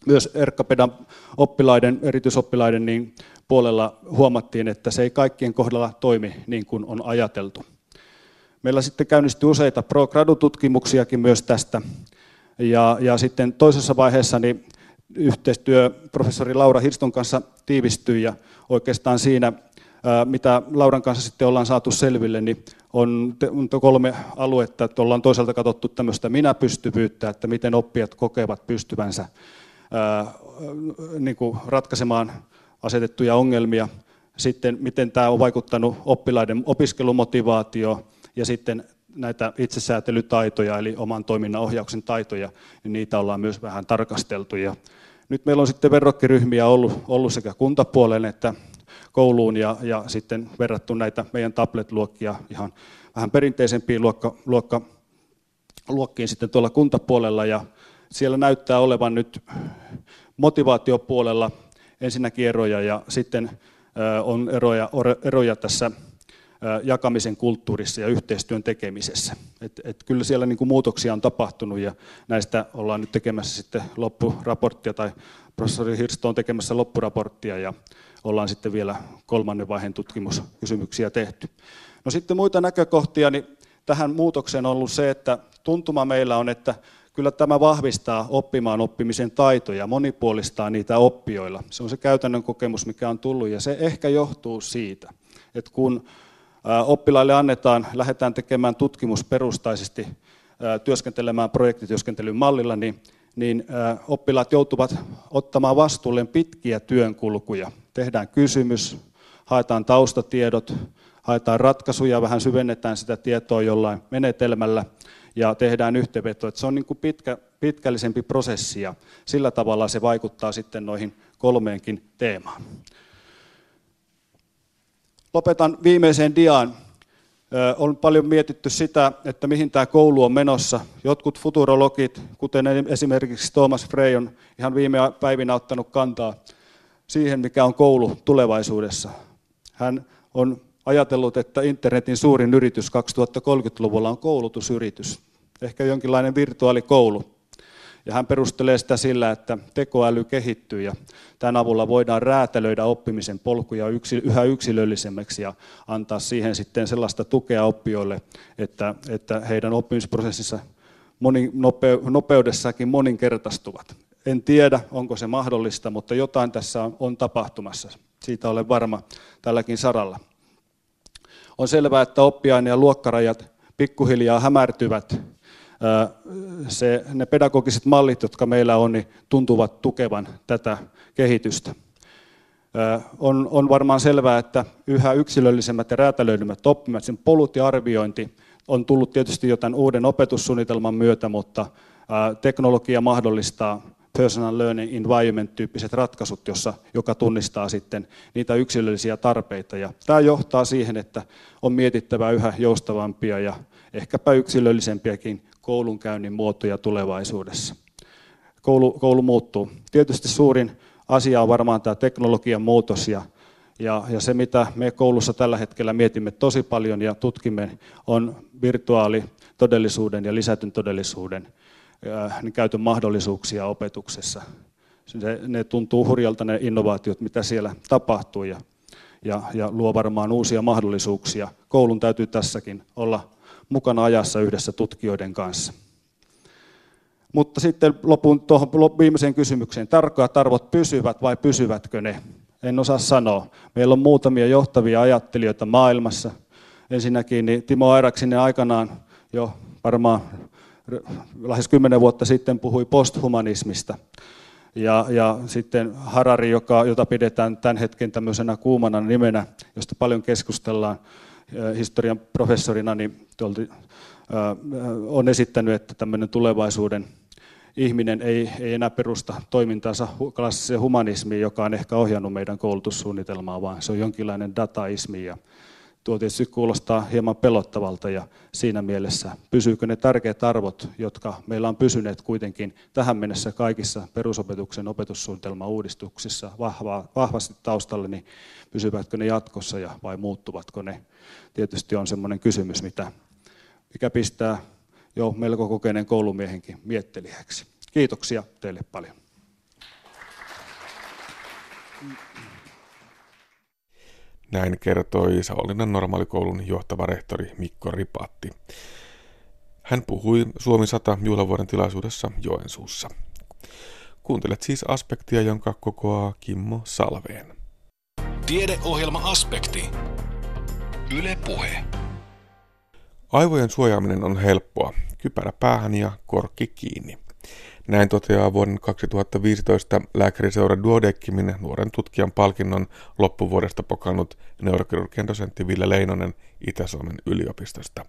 Myös Erkkapedan oppilaiden, erityisoppilaiden niin puolella huomattiin, että se ei kaikkien kohdalla toimi niin kuin on ajateltu. Meillä sitten käynnistyi useita pro-gradu-tutkimuksiakin myös tästä. Ja, ja sitten toisessa vaiheessa niin yhteistyö professori Laura Hirston kanssa tiivistyi ja oikeastaan siinä, mitä Lauran kanssa sitten ollaan saatu selville, niin on kolme aluetta, että ollaan toisaalta katsottu tämmöistä minäpystyvyyttä, että miten oppijat kokevat pystyvänsä niin kuin ratkaisemaan asetettuja ongelmia, sitten miten tämä on vaikuttanut oppilaiden opiskelumotivaatio ja sitten näitä itsesäätelytaitoja, eli oman toiminnan ohjauksen taitoja, niin niitä ollaan myös vähän tarkasteltu. Ja nyt meillä on sitten verrokkiryhmiä ollut, ollut sekä kuntapuolen että kouluun ja, ja sitten verrattu näitä meidän tablet-luokkia ihan vähän perinteisempiin luokka, luokka, luokkiin sitten tuolla kuntapuolella. Ja siellä näyttää olevan nyt motivaatiopuolella ensinnäkin eroja ja sitten on eroja, eroja tässä jakamisen kulttuurissa ja yhteistyön tekemisessä. Et, et kyllä siellä niin kuin muutoksia on tapahtunut ja näistä ollaan nyt tekemässä sitten loppuraporttia tai professori Hirsto on tekemässä loppuraporttia ja ollaan sitten vielä kolmannen vaiheen tutkimuskysymyksiä tehty. No sitten muita näkökohtia, niin tähän muutokseen on ollut se, että tuntuma meillä on, että kyllä tämä vahvistaa oppimaan oppimisen taitoja, monipuolistaa niitä oppijoilla. Se on se käytännön kokemus, mikä on tullut, ja se ehkä johtuu siitä, että kun oppilaille annetaan, lähdetään tekemään tutkimusperustaisesti, työskentelemään projektityöskentelyn mallilla, niin, niin oppilaat joutuvat ottamaan vastuulleen pitkiä työnkulkuja. Tehdään kysymys, haetaan taustatiedot, haetaan ratkaisuja, vähän syvennetään sitä tietoa jollain menetelmällä ja tehdään yhteenveto. Se on niin kuin pitkä, pitkällisempi prosessi ja sillä tavalla se vaikuttaa sitten noihin kolmeenkin teemaan. Lopetan viimeiseen diaan. On paljon mietitty sitä, että mihin tämä koulu on menossa. Jotkut futurologit, kuten esimerkiksi Thomas Frey, on ihan viime päivinä ottanut kantaa siihen, mikä on koulu tulevaisuudessa. Hän on ajatellut, että internetin suurin yritys 2030-luvulla on koulutusyritys, ehkä jonkinlainen virtuaalikoulu. Ja hän perustelee sitä sillä, että tekoäly kehittyy ja tämän avulla voidaan räätälöidä oppimisen polkuja yhä yksilöllisemmäksi ja antaa siihen sitten sellaista tukea oppijoille, että, että heidän oppimisprosessinsa moni, nope, nopeudessakin moninkertaistuvat. En tiedä, onko se mahdollista, mutta jotain tässä on, on tapahtumassa. Siitä olen varma tälläkin saralla. On selvää, että oppiaine- ja luokkarajat pikkuhiljaa hämärtyvät se, ne pedagogiset mallit, jotka meillä on, niin tuntuvat tukevan tätä kehitystä. On, on varmaan selvää, että yhä yksilöllisemmät ja räätälöidymät oppimat, sen polut ja arviointi on tullut tietysti jo tämän uuden opetussuunnitelman myötä, mutta teknologia mahdollistaa personal learning environment-tyyppiset ratkaisut, jossa, joka tunnistaa sitten niitä yksilöllisiä tarpeita. Ja tämä johtaa siihen, että on mietittävä yhä joustavampia ja ehkäpä yksilöllisempiäkin koulunkäynnin muotoja tulevaisuudessa. Koulu, koulu muuttuu. Tietysti suurin asia on varmaan tämä teknologian muutos ja, ja, ja se, mitä me koulussa tällä hetkellä mietimme tosi paljon ja tutkimme, on virtuaalitodellisuuden ja lisätyn todellisuuden äh, niin käytön mahdollisuuksia opetuksessa. Se, ne tuntuu hurjalta ne innovaatiot, mitä siellä tapahtuu ja, ja, ja luo varmaan uusia mahdollisuuksia. Koulun täytyy tässäkin olla mukana ajassa yhdessä tutkijoiden kanssa. Mutta sitten lopun tuohon viimeiseen kysymykseen. Tarkkaat arvot pysyvät vai pysyvätkö ne? En osaa sanoa. Meillä on muutamia johtavia ajattelijoita maailmassa. Ensinnäkin niin Timo Airaksinen aikanaan jo varmaan lähes kymmenen vuotta sitten puhui posthumanismista. Ja, ja sitten Harari, joka, jota pidetään tämän hetken tämmöisenä kuumana nimenä, josta paljon keskustellaan, historian professorina niin tuolti, on esittänyt, että tämmöinen tulevaisuuden ihminen ei, ei enää perusta toimintaansa klassiseen humanismiin, joka on ehkä ohjannut meidän koulutussuunnitelmaa, vaan se on jonkinlainen dataismi. Ja tuo tietysti kuulostaa hieman pelottavalta ja siinä mielessä pysyykö ne tärkeät arvot, jotka meillä on pysyneet kuitenkin tähän mennessä kaikissa perusopetuksen opetussuunnitelman uudistuksissa vahvasti taustalla, niin pysyvätkö ne jatkossa ja vai muuttuvatko ne? Tietysti on sellainen kysymys, mitä, mikä pistää jo melko kokeneen koulumiehenkin miettelijäksi. Kiitoksia teille paljon. Näin kertoi Savonlinnan normaalikoulun johtava rehtori Mikko Ripatti. Hän puhui Suomi 100 juhlavuoden tilaisuudessa Joensuussa. Kuuntelet siis aspektia, jonka kokoaa Kimmo Salveen. Tiedeohjelma Aspekti. Yle Puhe. Aivojen suojaaminen on helppoa. Kypärä päähän ja korkki kiinni. Näin toteaa vuoden 2015 lääkäriseura Duodeckimin nuoren tutkijan palkinnon loppuvuodesta pokannut neurokirurgian dosentti Ville Leinonen Itä-Suomen yliopistosta.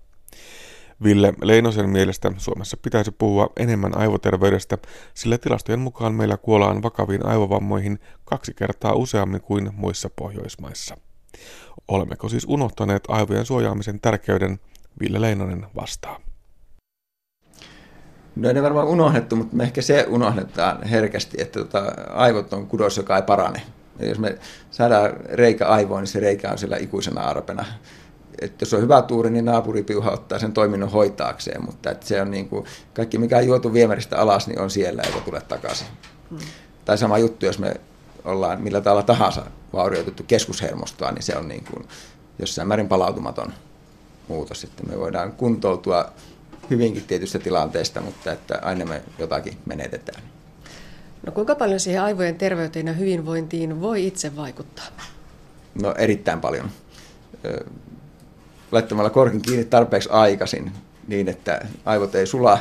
Ville Leinosen mielestä Suomessa pitäisi puhua enemmän aivoterveydestä, sillä tilastojen mukaan meillä kuollaan vakaviin aivovammoihin kaksi kertaa useammin kuin muissa Pohjoismaissa. Olemmeko siis unohtaneet aivojen suojaamisen tärkeyden? Ville Leinonen vastaa. No ei varmaan unohdettu, mutta me ehkä se unohdetaan herkästi, että tota, aivot on kudos, joka ei parane. Ja jos me saadaan reikä aivoon, niin se reikä on siellä ikuisena arpena. Että jos on hyvä tuuri, niin naapuripiuha ottaa sen toiminnon hoitaakseen, mutta että se on niin kuin, kaikki mikä on juotu viemäristä alas, niin on siellä eikä tule takaisin. Hmm. Tai sama juttu, jos me ollaan millä tavalla tahansa vaurioitettu keskushermostoa, niin se on niin kuin jossain määrin palautumaton muutos. Että me voidaan kuntoutua hyvinkin tietystä tilanteesta, mutta että aina me jotakin menetetään. No kuinka paljon siihen aivojen terveyteen ja hyvinvointiin voi itse vaikuttaa? No erittäin paljon. Laittamalla korkin kiinni tarpeeksi aikaisin niin, että aivot ei sula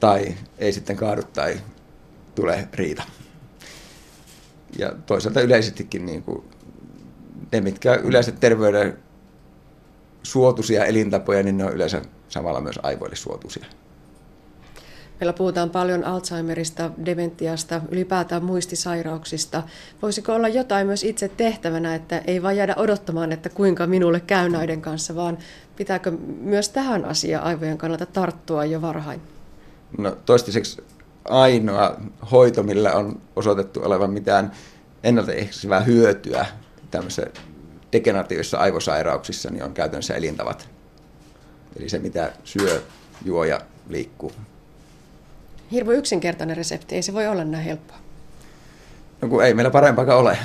tai ei sitten kaadu tai tule riita. Ja toisaalta yleisestikin niin kuin ne, mitkä yleensä terveyden suotuisia elintapoja, niin ne on yleensä samalla myös aivoille suotuisia. Meillä puhutaan paljon Alzheimerista, dementiasta, ylipäätään muistisairauksista. Voisiko olla jotain myös itse tehtävänä, että ei vain jäädä odottamaan, että kuinka minulle käy näiden kanssa, vaan pitääkö myös tähän asiaan aivojen kannalta tarttua jo varhain? No toistaiseksi ainoa hoito, millä on osoitettu olevan mitään ennaltaehkäisevää hyötyä tämmöisessä degeneratiivisissa aivosairauksissa, niin on käytännössä elintavat Eli se, mitä syö, juo ja liikkuu. Hirvo yksinkertainen resepti, ei se voi olla näin helppoa. No kun ei meillä parempaakaan ole.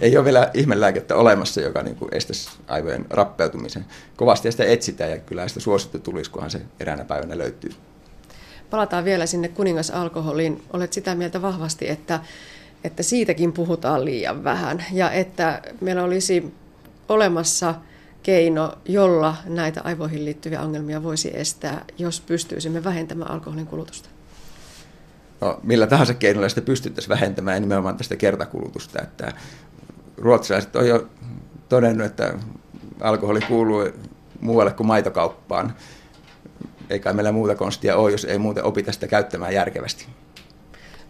Ei ole vielä ihmelääkettä olemassa, joka niin kuin estäisi aivojen rappeutumisen. Kovasti sitä etsitään ja kyllä sitä suosittu tulisi, kunhan se eräänä päivänä löytyy. Palataan vielä sinne kuningasalkoholiin. Olet sitä mieltä vahvasti, että, että siitäkin puhutaan liian vähän ja että meillä olisi olemassa – keino, jolla näitä aivoihin liittyviä ongelmia voisi estää, jos pystyisimme vähentämään alkoholin kulutusta? No, millä tahansa keinolla sitä pystyttäisiin vähentämään nimenomaan tästä kertakulutusta. Että ruotsalaiset on jo todennut, että alkoholi kuuluu muualle kuin maitokauppaan. Eikä meillä muuta konstia ole, jos ei muuten opita sitä käyttämään järkevästi.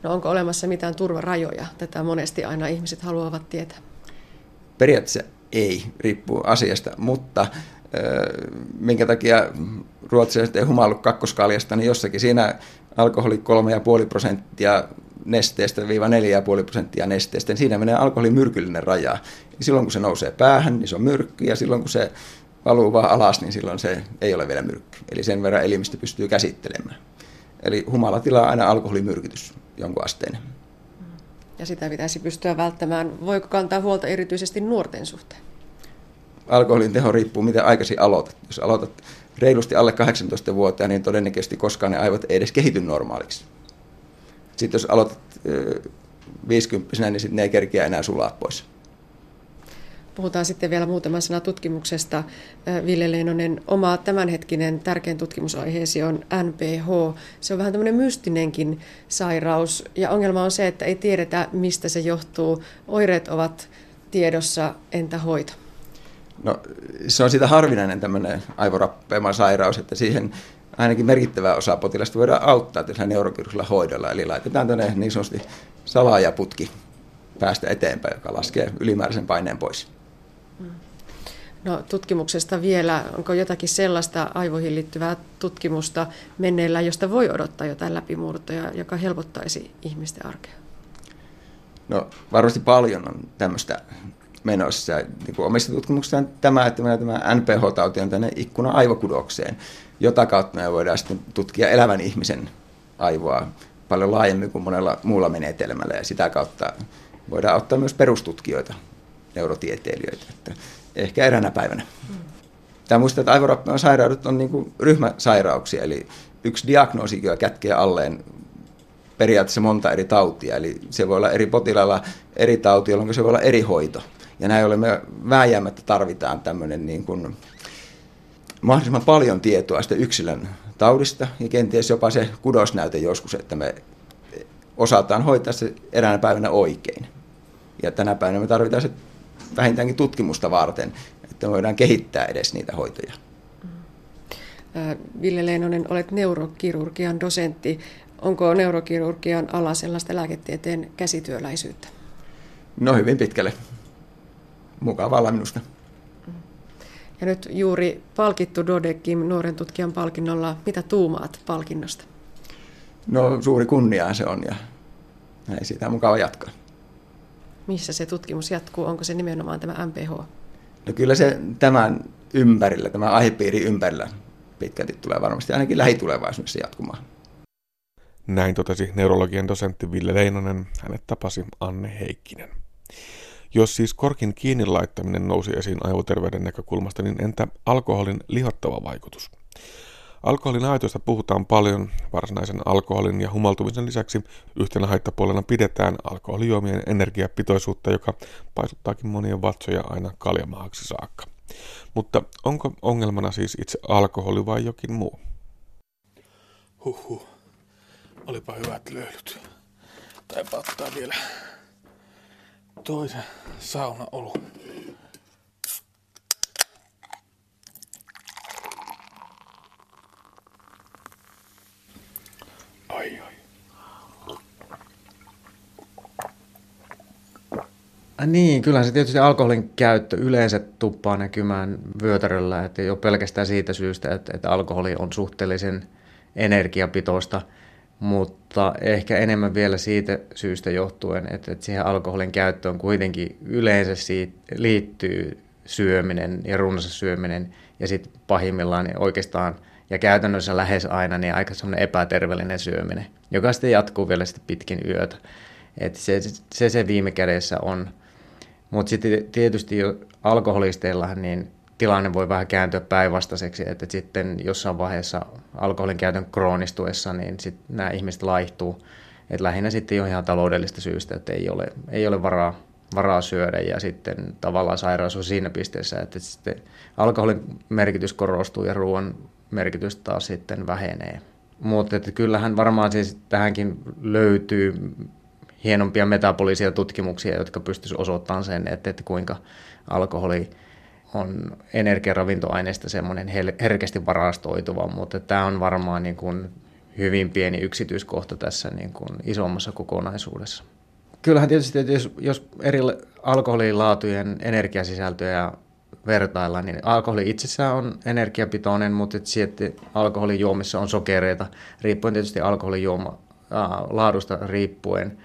No onko olemassa mitään turvarajoja? Tätä monesti aina ihmiset haluavat tietää. Periaatteessa ei, riippuu asiasta, mutta minkä takia ruotsalaiset ei humallu kakkoskaljasta, niin jossakin siinä alkoholi 3,5 prosenttia nesteestä viiva 4,5 prosenttia nesteestä, niin siinä menee alkoholin myrkyllinen raja. Ja silloin kun se nousee päähän, niin se on myrkky, ja silloin kun se valuu vaan alas, niin silloin se ei ole vielä myrkky. Eli sen verran elimistö pystyy käsittelemään. Eli humalatila on aina alkoholimyrkytys jonkun asteinen ja sitä pitäisi pystyä välttämään. Voiko kantaa huolta erityisesti nuorten suhteen? Alkoholin teho riippuu, miten aikaisin aloitat. Jos aloitat reilusti alle 18-vuotiaan, niin todennäköisesti koskaan ne aivot ei edes kehity normaaliksi. Sitten jos aloitat 50 niin sitten ne ei kerkiä enää sulaa pois. Puhutaan sitten vielä muutama sana tutkimuksesta. Ville Leinonen, oma tämänhetkinen tärkein tutkimusaiheesi on NPH. Se on vähän tämmöinen mystinenkin sairaus ja ongelma on se, että ei tiedetä mistä se johtuu. Oireet ovat tiedossa, entä hoito? No se on siitä harvinainen tämmöinen aivorappeema sairaus, että siihen ainakin merkittävä osa potilasta voidaan auttaa tällä neurokirurgisella hoidolla. Eli laitetaan tänne niin sanotusti salaajaputki päästä eteenpäin, joka laskee ylimääräisen paineen pois. No, tutkimuksesta vielä, onko jotakin sellaista aivoihin liittyvää tutkimusta menneellä, josta voi odottaa jotain läpimurtoja, joka helpottaisi ihmisten arkea? No varmasti paljon on tämmöistä menossa. Niin kuin omissa tutkimuksissa on tämä, että meillä tämä NPH-tauti on tänne ikkuna aivokudokseen, jota kautta me voidaan sitten tutkia elävän ihmisen aivoa paljon laajemmin kuin monella muulla menetelmällä ja sitä kautta voidaan ottaa myös perustutkijoita neurotieteilijöitä. Että ehkä eräänä päivänä. Tämä muistaa, että aivorappion sairaudet on niin kuin ryhmäsairauksia, eli yksi diagnoosi kätkee alleen periaatteessa monta eri tautia, eli se voi olla eri potilailla eri tauti, jolloin se voi olla eri hoito. Ja näin ollen me vääjäämättä tarvitaan tämmöinen niin kuin mahdollisimman paljon tietoa sitä yksilön taudista ja kenties jopa se kudosnäyte joskus, että me osataan hoitaa se eräänä päivänä oikein. Ja tänä päivänä me tarvitaan se vähintäänkin tutkimusta varten, että voidaan kehittää edes niitä hoitoja. Ville Leinonen, olet neurokirurgian dosentti. Onko neurokirurgian ala sellaista lääketieteen käsityöläisyyttä? No hyvin pitkälle. Mukavalla minusta. Ja nyt juuri palkittu Dodekim nuoren tutkijan palkinnolla. Mitä tuumaat palkinnosta? No suuri kunnia se on ja näin siitä on mukava jatkaa. Missä se tutkimus jatkuu? Onko se nimenomaan tämä MPH? No kyllä se tämän ympärillä, tämä aihepiiri ympärillä pitkälti tulee varmasti ainakin lähitulevaisuudessa jatkumaan. Näin totesi neurologian dosentti Ville Leinonen, hänet tapasi Anne Heikkinen. Jos siis korkin kiinni laittaminen nousi esiin aivoterveyden näkökulmasta, niin entä alkoholin lihottava vaikutus? Alkoholin haitoista puhutaan paljon. Varsinaisen alkoholin ja humaltumisen lisäksi yhtenä haittapuolena pidetään alkoholijuomien energiapitoisuutta, joka paisuttaakin monien vatsoja aina kaljamahaksi saakka. Mutta onko ongelmana siis itse alkoholi vai jokin muu? Huhhuh. Olipa hyvät löylyt. Tai ottaa vielä toisen saunaolu. Ai ai. Niin, kyllähän se tietysti alkoholin käyttö yleensä tuppaa näkymään vyötäröllä, että ole pelkästään siitä syystä, että, että alkoholi on suhteellisen energiapitoista – mutta ehkä enemmän vielä siitä syystä johtuen, että, että siihen alkoholin käyttöön kuitenkin yleensä siitä liittyy syöminen ja runsas syöminen ja sitten pahimmillaan niin oikeastaan ja käytännössä lähes aina niin aika semmoinen epäterveellinen syöminen, joka sitten jatkuu vielä sitten pitkin yötä. Et se, se, se viime kädessä on. Mutta sitten tietysti jo alkoholisteillahan niin tilanne voi vähän kääntyä päinvastaiseksi, että sitten jossain vaiheessa alkoholin käytön kroonistuessa, niin sit nämä ihmiset laihtuu. Et lähinnä sitten jo ihan taloudellista syystä, että ei ole, ei ole varaa, varaa syödä ja sitten tavallaan sairaus on siinä pisteessä, että sitten alkoholin merkitys korostuu ja ruoan merkitys taas sitten vähenee. Mutta kyllähän varmaan siis tähänkin löytyy hienompia metabolisia tutkimuksia, jotka pystyisivät osoittamaan sen, että, että kuinka alkoholi – on energiaravintoaineista semmoinen herkästi varastoituva, mutta tämä on varmaan niin kuin hyvin pieni yksityiskohta tässä niin kuin isommassa kokonaisuudessa. Kyllähän tietysti, että jos, jos eri alkoholilaatujen energiasisältöjä vertaillaan, niin alkoholi itsessään on energiapitoinen, mutta sitten alkoholijuomissa on sokereita, riippuen tietysti alkoholijuoma laadusta riippuen.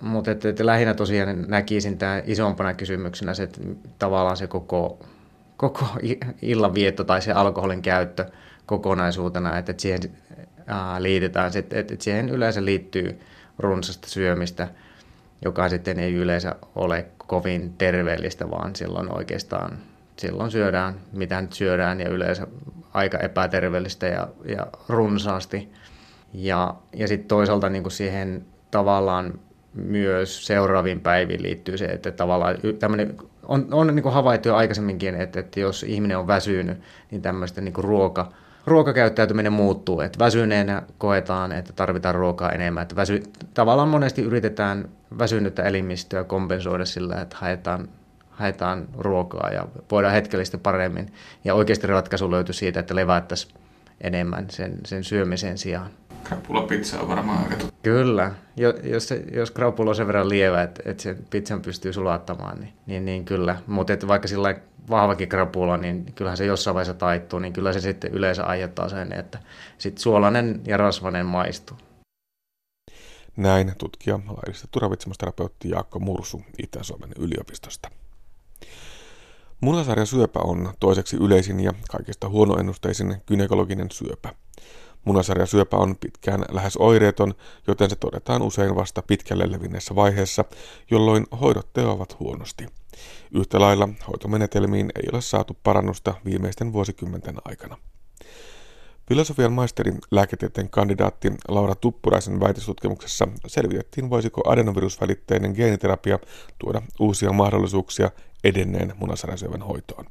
Mutta että, että lähinnä tosiaan näkisin tämä isompana kysymyksenä se, että tavallaan se koko koko illanvietto tai se alkoholin käyttö kokonaisuutena, että, siihen ää, liitetään, että, että siihen yleensä liittyy runsasta syömistä, joka sitten ei yleensä ole kovin terveellistä, vaan silloin oikeastaan silloin syödään, mitä nyt syödään ja yleensä aika epäterveellistä ja, ja runsaasti. Ja, ja sitten toisaalta niin siihen tavallaan myös seuraaviin päiviin liittyy se, että tavallaan tämmöinen on, on niin havaittu jo aikaisemminkin, että, että jos ihminen on väsynyt, niin tämmöistä niin ruoka, ruokakäyttäytyminen muuttuu. Että väsyneenä koetaan, että tarvitaan ruokaa enemmän. Että väsy, tavallaan monesti yritetään väsynyttä elimistöä kompensoida sillä, että haetaan, haetaan ruokaa ja voidaan hetkellisesti paremmin. Ja oikeasti ratkaisu löytyy siitä, että levättäisiin enemmän sen, sen syömisen sijaan. pizza on varmaan aika tuttu. Kyllä. Jos, se, jos krapula on sen verran lievä, että, että sen pizzan pystyy sulattamaan, niin, niin, niin kyllä. Mutta vaikka sillä vahvakin krapula, niin kyllähän se jossain vaiheessa taittuu, niin kyllä se sitten yleensä aiheuttaa sen, että sitten suolainen ja rasvainen maistuu. Näin tutkija laillistettu ravitsemusterapeutti Jaakko Mursu Itä-Suomen yliopistosta. Munasarjasyöpä on toiseksi yleisin ja kaikista huonoennusteisin gynekologinen syöpä. Munasarjasyöpä on pitkään lähes oireeton, joten se todetaan usein vasta pitkälle levinneessä vaiheessa, jolloin hoidot teovat huonosti. Yhtä lailla hoitomenetelmiin ei ole saatu parannusta viimeisten vuosikymmenten aikana. Filosofian maisterin lääketieteen kandidaatti Laura Tuppuraisen väitöstutkimuksessa selvitettiin, voisiko adenovirusvälitteinen geeniterapia tuoda uusia mahdollisuuksia edenneen munasarjasyövän hoitoon.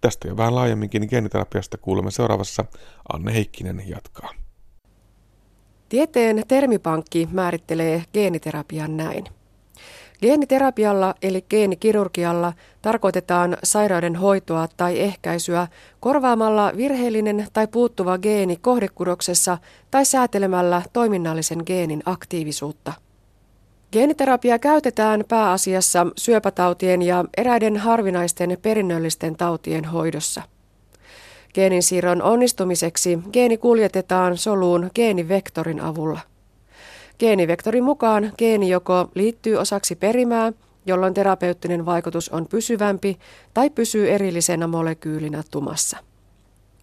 Tästä ja vähän laajemminkin geeniterapiasta kuulemme seuraavassa. Anne Heikkinen jatkaa. Tieteen termipankki määrittelee geeniterapian näin. Geeniterapialla eli geenikirurgialla tarkoitetaan sairauden hoitoa tai ehkäisyä korvaamalla virheellinen tai puuttuva geeni kohdekudoksessa tai säätelemällä toiminnallisen geenin aktiivisuutta. Geeniterapia käytetään pääasiassa syöpätautien ja eräiden harvinaisten perinnöllisten tautien hoidossa. Geeninsiirron onnistumiseksi geeni kuljetetaan soluun geenivektorin avulla. Geenivektorin mukaan geeni joko liittyy osaksi perimää, jolloin terapeuttinen vaikutus on pysyvämpi, tai pysyy erillisenä molekyylinä tumassa.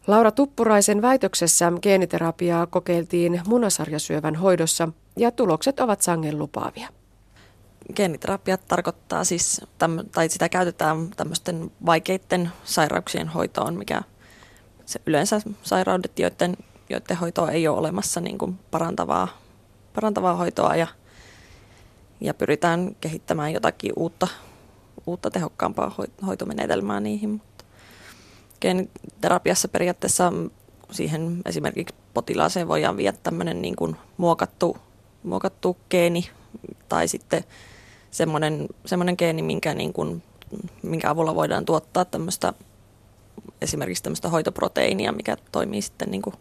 Laura Tuppuraisen väitöksessä geeniterapiaa kokeiltiin munasarjasyövän hoidossa ja tulokset ovat sangen lupaavia. Geeniterapia tarkoittaa siis, tai sitä käytetään tämmöisten vaikeiden sairauksien hoitoon, mikä se yleensä sairaudet, joiden, joiden hoitoa ei ole olemassa niin kuin parantavaa parantavaa hoitoa ja, ja pyritään kehittämään jotakin uutta, uutta tehokkaampaa hoitomenetelmää niihin. Geeniterapiassa periaatteessa siihen esimerkiksi potilaaseen voidaan viedä tämmöinen niin kuin muokattu, muokattu geeni tai sitten semmoinen, semmoinen geeni, minkä, niin kuin, minkä avulla voidaan tuottaa tämmöistä esimerkiksi tämmöistä hoitoproteiinia, mikä toimii sitten niin kuin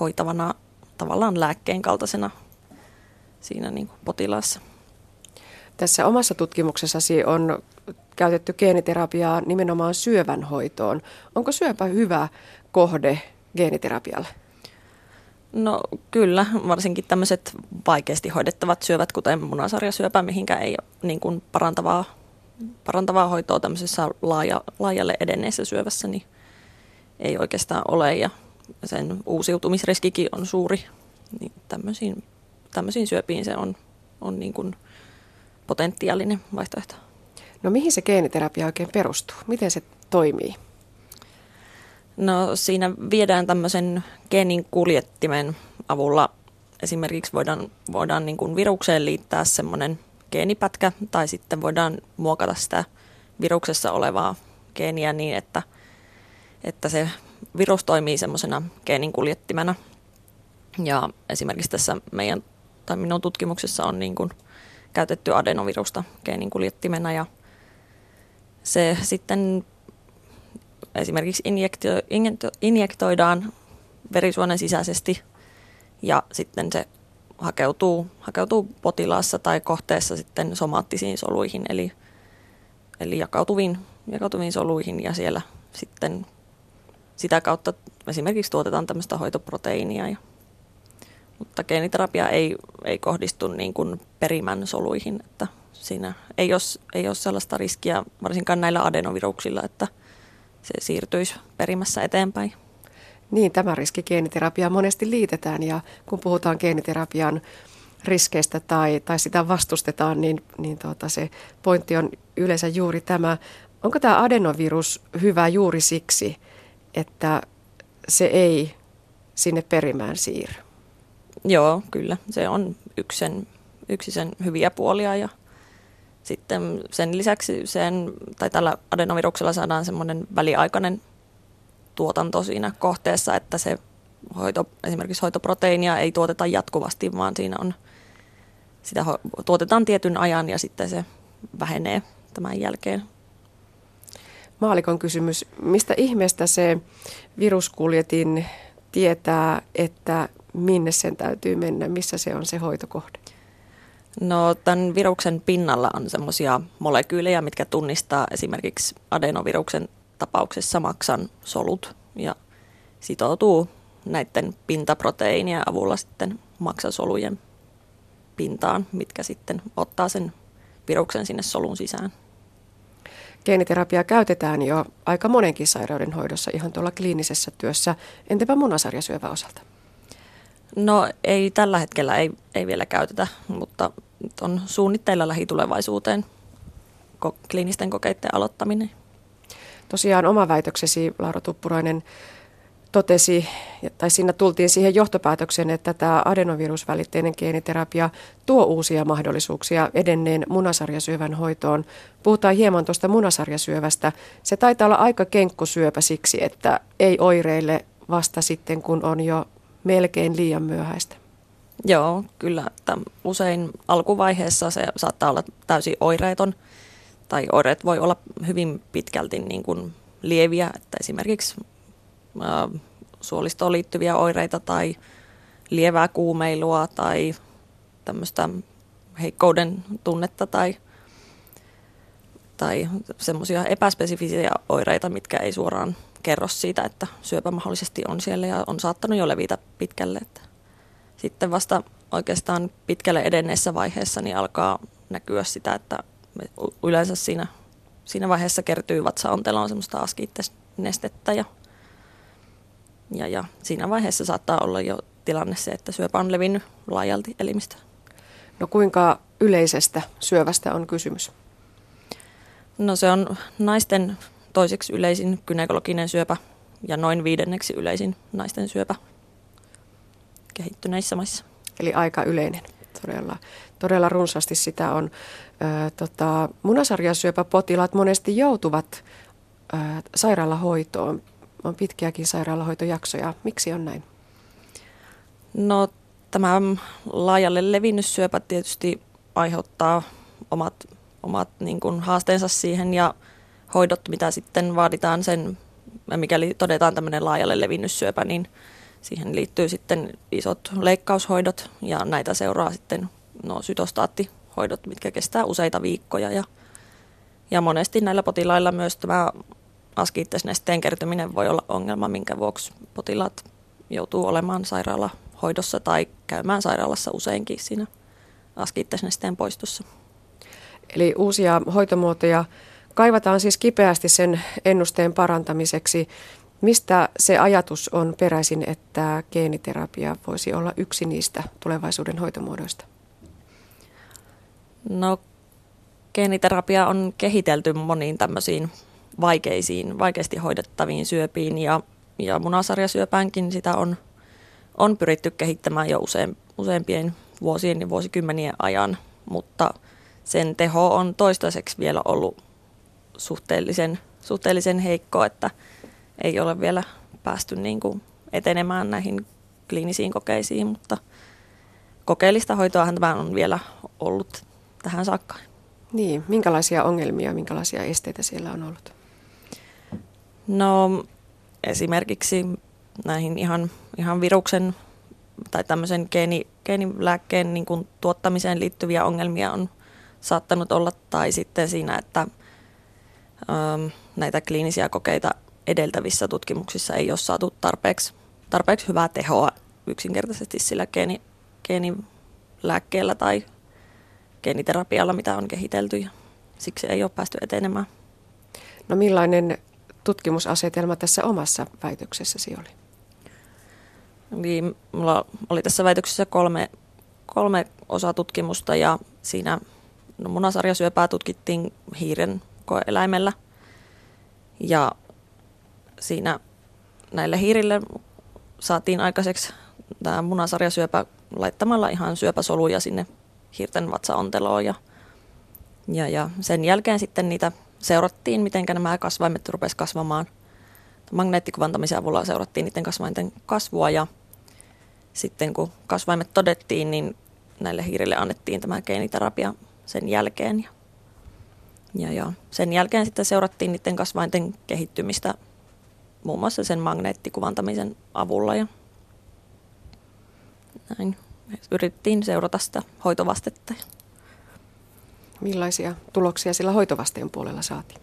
hoitavana tavallaan lääkkeen kaltaisena siinä niin kuin potilaassa. Tässä omassa tutkimuksessasi on käytetty geeniterapiaa nimenomaan syövän hoitoon. Onko syöpä hyvä kohde geeniterapialle? No kyllä, varsinkin tämmöiset vaikeasti hoidettavat syövät, kuten munasarjasyöpä, mihinkä ei ole niin kuin parantavaa, parantavaa hoitoa tämmöisessä laaja, laajalle edenneessä syövässä, niin ei oikeastaan ole ja sen uusiutumisriskikin on suuri. Niin tämmöisiin tämmöisiin syöpiin se on, on niin kuin potentiaalinen vaihtoehto. No mihin se geeniterapia oikein perustuu? Miten se toimii? No siinä viedään tämmöisen geenin kuljettimen avulla esimerkiksi voidaan, voidaan niin kuin virukseen liittää semmoinen geenipätkä tai sitten voidaan muokata sitä viruksessa olevaa geeniä niin, että, että se virus toimii semmoisena geenin kuljettimena. Ja esimerkiksi tässä meidän tai minun tutkimuksessa on niin kuin käytetty adenovirusta geenin kuljettimena ja se sitten esimerkiksi injekto, injekto, injektoidaan verisuonen sisäisesti ja sitten se hakeutuu, hakeutuu potilaassa tai kohteessa sitten somaattisiin soluihin, eli, eli jakautuviin, jakautuviin soluihin ja siellä sitten sitä kautta esimerkiksi tuotetaan tämmöistä hoitoproteiinia ja mutta geeniterapia ei, ei kohdistu niin kuin perimän soluihin, että siinä ei ole, ei ole sellaista riskiä varsinkaan näillä adenoviruksilla, että se siirtyisi perimässä eteenpäin. Niin, tämä riski geeniterapiaan monesti liitetään ja kun puhutaan geeniterapian riskeistä tai, tai sitä vastustetaan, niin, niin tuota, se pointti on yleensä juuri tämä. Onko tämä adenovirus hyvä juuri siksi, että se ei sinne perimään siirry? Joo, kyllä. Se on yksi sen, yksi sen hyviä puolia ja sitten sen lisäksi sen, tai tällä adenoviruksella saadaan semmoinen väliaikainen tuotanto siinä kohteessa, että se hoito, esimerkiksi hoitoproteiinia ei tuoteta jatkuvasti, vaan siinä on, sitä tuotetaan tietyn ajan ja sitten se vähenee tämän jälkeen. Maalikon kysymys, mistä ihmeestä se viruskuljetin tietää, että minne sen täytyy mennä, missä se on se hoitokohde? No tämän viruksen pinnalla on semmoisia molekyylejä, mitkä tunnistaa esimerkiksi adenoviruksen tapauksessa maksan solut ja sitoutuu näiden pintaproteiinien avulla sitten maksasolujen pintaan, mitkä sitten ottaa sen viruksen sinne solun sisään. Geeniterapiaa käytetään jo aika monenkin sairauden hoidossa ihan tuolla kliinisessä työssä. Entäpä munasarjasyövän osalta? No ei tällä hetkellä ei, ei vielä käytetä, mutta on suunnitteilla lähitulevaisuuteen ko- kliinisten kokeiden aloittaminen. Tosiaan oma väitöksesi, Laura Tuppurainen, totesi, tai siinä tultiin siihen johtopäätökseen, että tämä adenovirusvälitteinen geeniterapia tuo uusia mahdollisuuksia edenneen munasarjasyövän hoitoon. Puhutaan hieman tuosta munasarjasyövästä. Se taitaa olla aika kenkkusyöpä siksi, että ei oireille vasta sitten, kun on jo melkein liian myöhäistä. Joo, kyllä. Tämän usein alkuvaiheessa se saattaa olla täysin oireeton, tai oireet voi olla hyvin pitkälti niin kuin lieviä, että esimerkiksi suolistoon liittyviä oireita tai lievää kuumeilua tai tämmöistä heikkouden tunnetta tai, tai semmoisia epäspesifisiä oireita, mitkä ei suoraan kerro siitä, että syöpä mahdollisesti on siellä ja on saattanut jo levitä pitkälle. Että sitten vasta oikeastaan pitkälle edenneessä vaiheessa niin alkaa näkyä sitä, että yleensä siinä, siinä vaiheessa kertyy vatsaonteloon semmoista askiittenestettä ja ja, ja siinä vaiheessa saattaa olla jo tilanne se, että syöpä on levinnyt laajalti elimistä. No kuinka yleisestä syövästä on kysymys? No se on naisten toiseksi yleisin kynekologinen syöpä ja noin viidenneksi yleisin naisten syöpä kehittyneissä maissa. Eli aika yleinen. Todella, todella runsaasti sitä on. Ö, tota, munasarjasyöpäpotilaat monesti joutuvat ö, sairaalahoitoon on pitkiäkin sairaalahoitojaksoja. Miksi on näin? No tämä laajalle levinnyt syöpä tietysti aiheuttaa omat, omat niin kuin haasteensa siihen ja hoidot, mitä sitten vaaditaan sen, mikäli todetaan tämmöinen laajalle levinnyt syöpä, niin siihen liittyy sitten isot leikkaushoidot ja näitä seuraa sitten no, sytostaattihoidot, mitkä kestää useita viikkoja ja, ja monesti näillä potilailla myös tämä askiittesnesteen kertyminen voi olla ongelma, minkä vuoksi potilaat joutuu olemaan sairaalahoidossa tai käymään sairaalassa useinkin siinä askiittesnesteen poistossa. Eli uusia hoitomuotoja kaivataan siis kipeästi sen ennusteen parantamiseksi. Mistä se ajatus on peräisin, että geeniterapia voisi olla yksi niistä tulevaisuuden hoitomuodoista? No, geeniterapia on kehitelty moniin tämmöisiin vaikeisiin, vaikeasti hoidettaviin syöpiin ja, ja munasarjasyöpäänkin sitä on, on pyritty kehittämään jo usein, useampien vuosien ja vuosikymmenien ajan, mutta sen teho on toistaiseksi vielä ollut suhteellisen, suhteellisen heikko, että ei ole vielä päästy niin kuin etenemään näihin kliinisiin kokeisiin, mutta kokeellista hoitoahan tämä on vielä ollut tähän saakka. Niin, minkälaisia ongelmia, minkälaisia esteitä siellä on ollut? No esimerkiksi näihin ihan, ihan viruksen tai tämmöisen geeni, geenilääkkeen niin kuin tuottamiseen liittyviä ongelmia on saattanut olla, tai sitten siinä, että näitä kliinisiä kokeita edeltävissä tutkimuksissa ei ole saatu tarpeeksi, tarpeeksi hyvää tehoa yksinkertaisesti sillä geeni, geenilääkkeellä tai geeniterapialla, mitä on kehitelty, ja siksi ei ole päästy etenemään. No millainen tutkimusasetelma tässä omassa väitöksessäsi oli? Niin, mulla oli tässä väitöksessä kolme, kolme osatutkimusta ja siinä no munasarjasyöpää tutkittiin hiiren koeeläimellä. Ja siinä näille hiirille saatiin aikaiseksi tämä munasarjasyöpä laittamalla ihan syöpäsoluja sinne hiirten vatsaonteloon ja, ja, ja sen jälkeen sitten niitä seurattiin, miten nämä kasvaimet rupesivat kasvamaan. Magneettikuvantamisen avulla seurattiin niiden kasvainten kasvua ja sitten kun kasvaimet todettiin, niin näille hiirille annettiin tämä geeniterapia sen jälkeen. Ja, ja, ja sen jälkeen sitten seurattiin niiden kasvainten kehittymistä muun muassa sen magneettikuvantamisen avulla. Ja näin. Yritettiin seurata sitä hoitovastetta. Millaisia tuloksia sillä hoitovasteen puolella saatiin?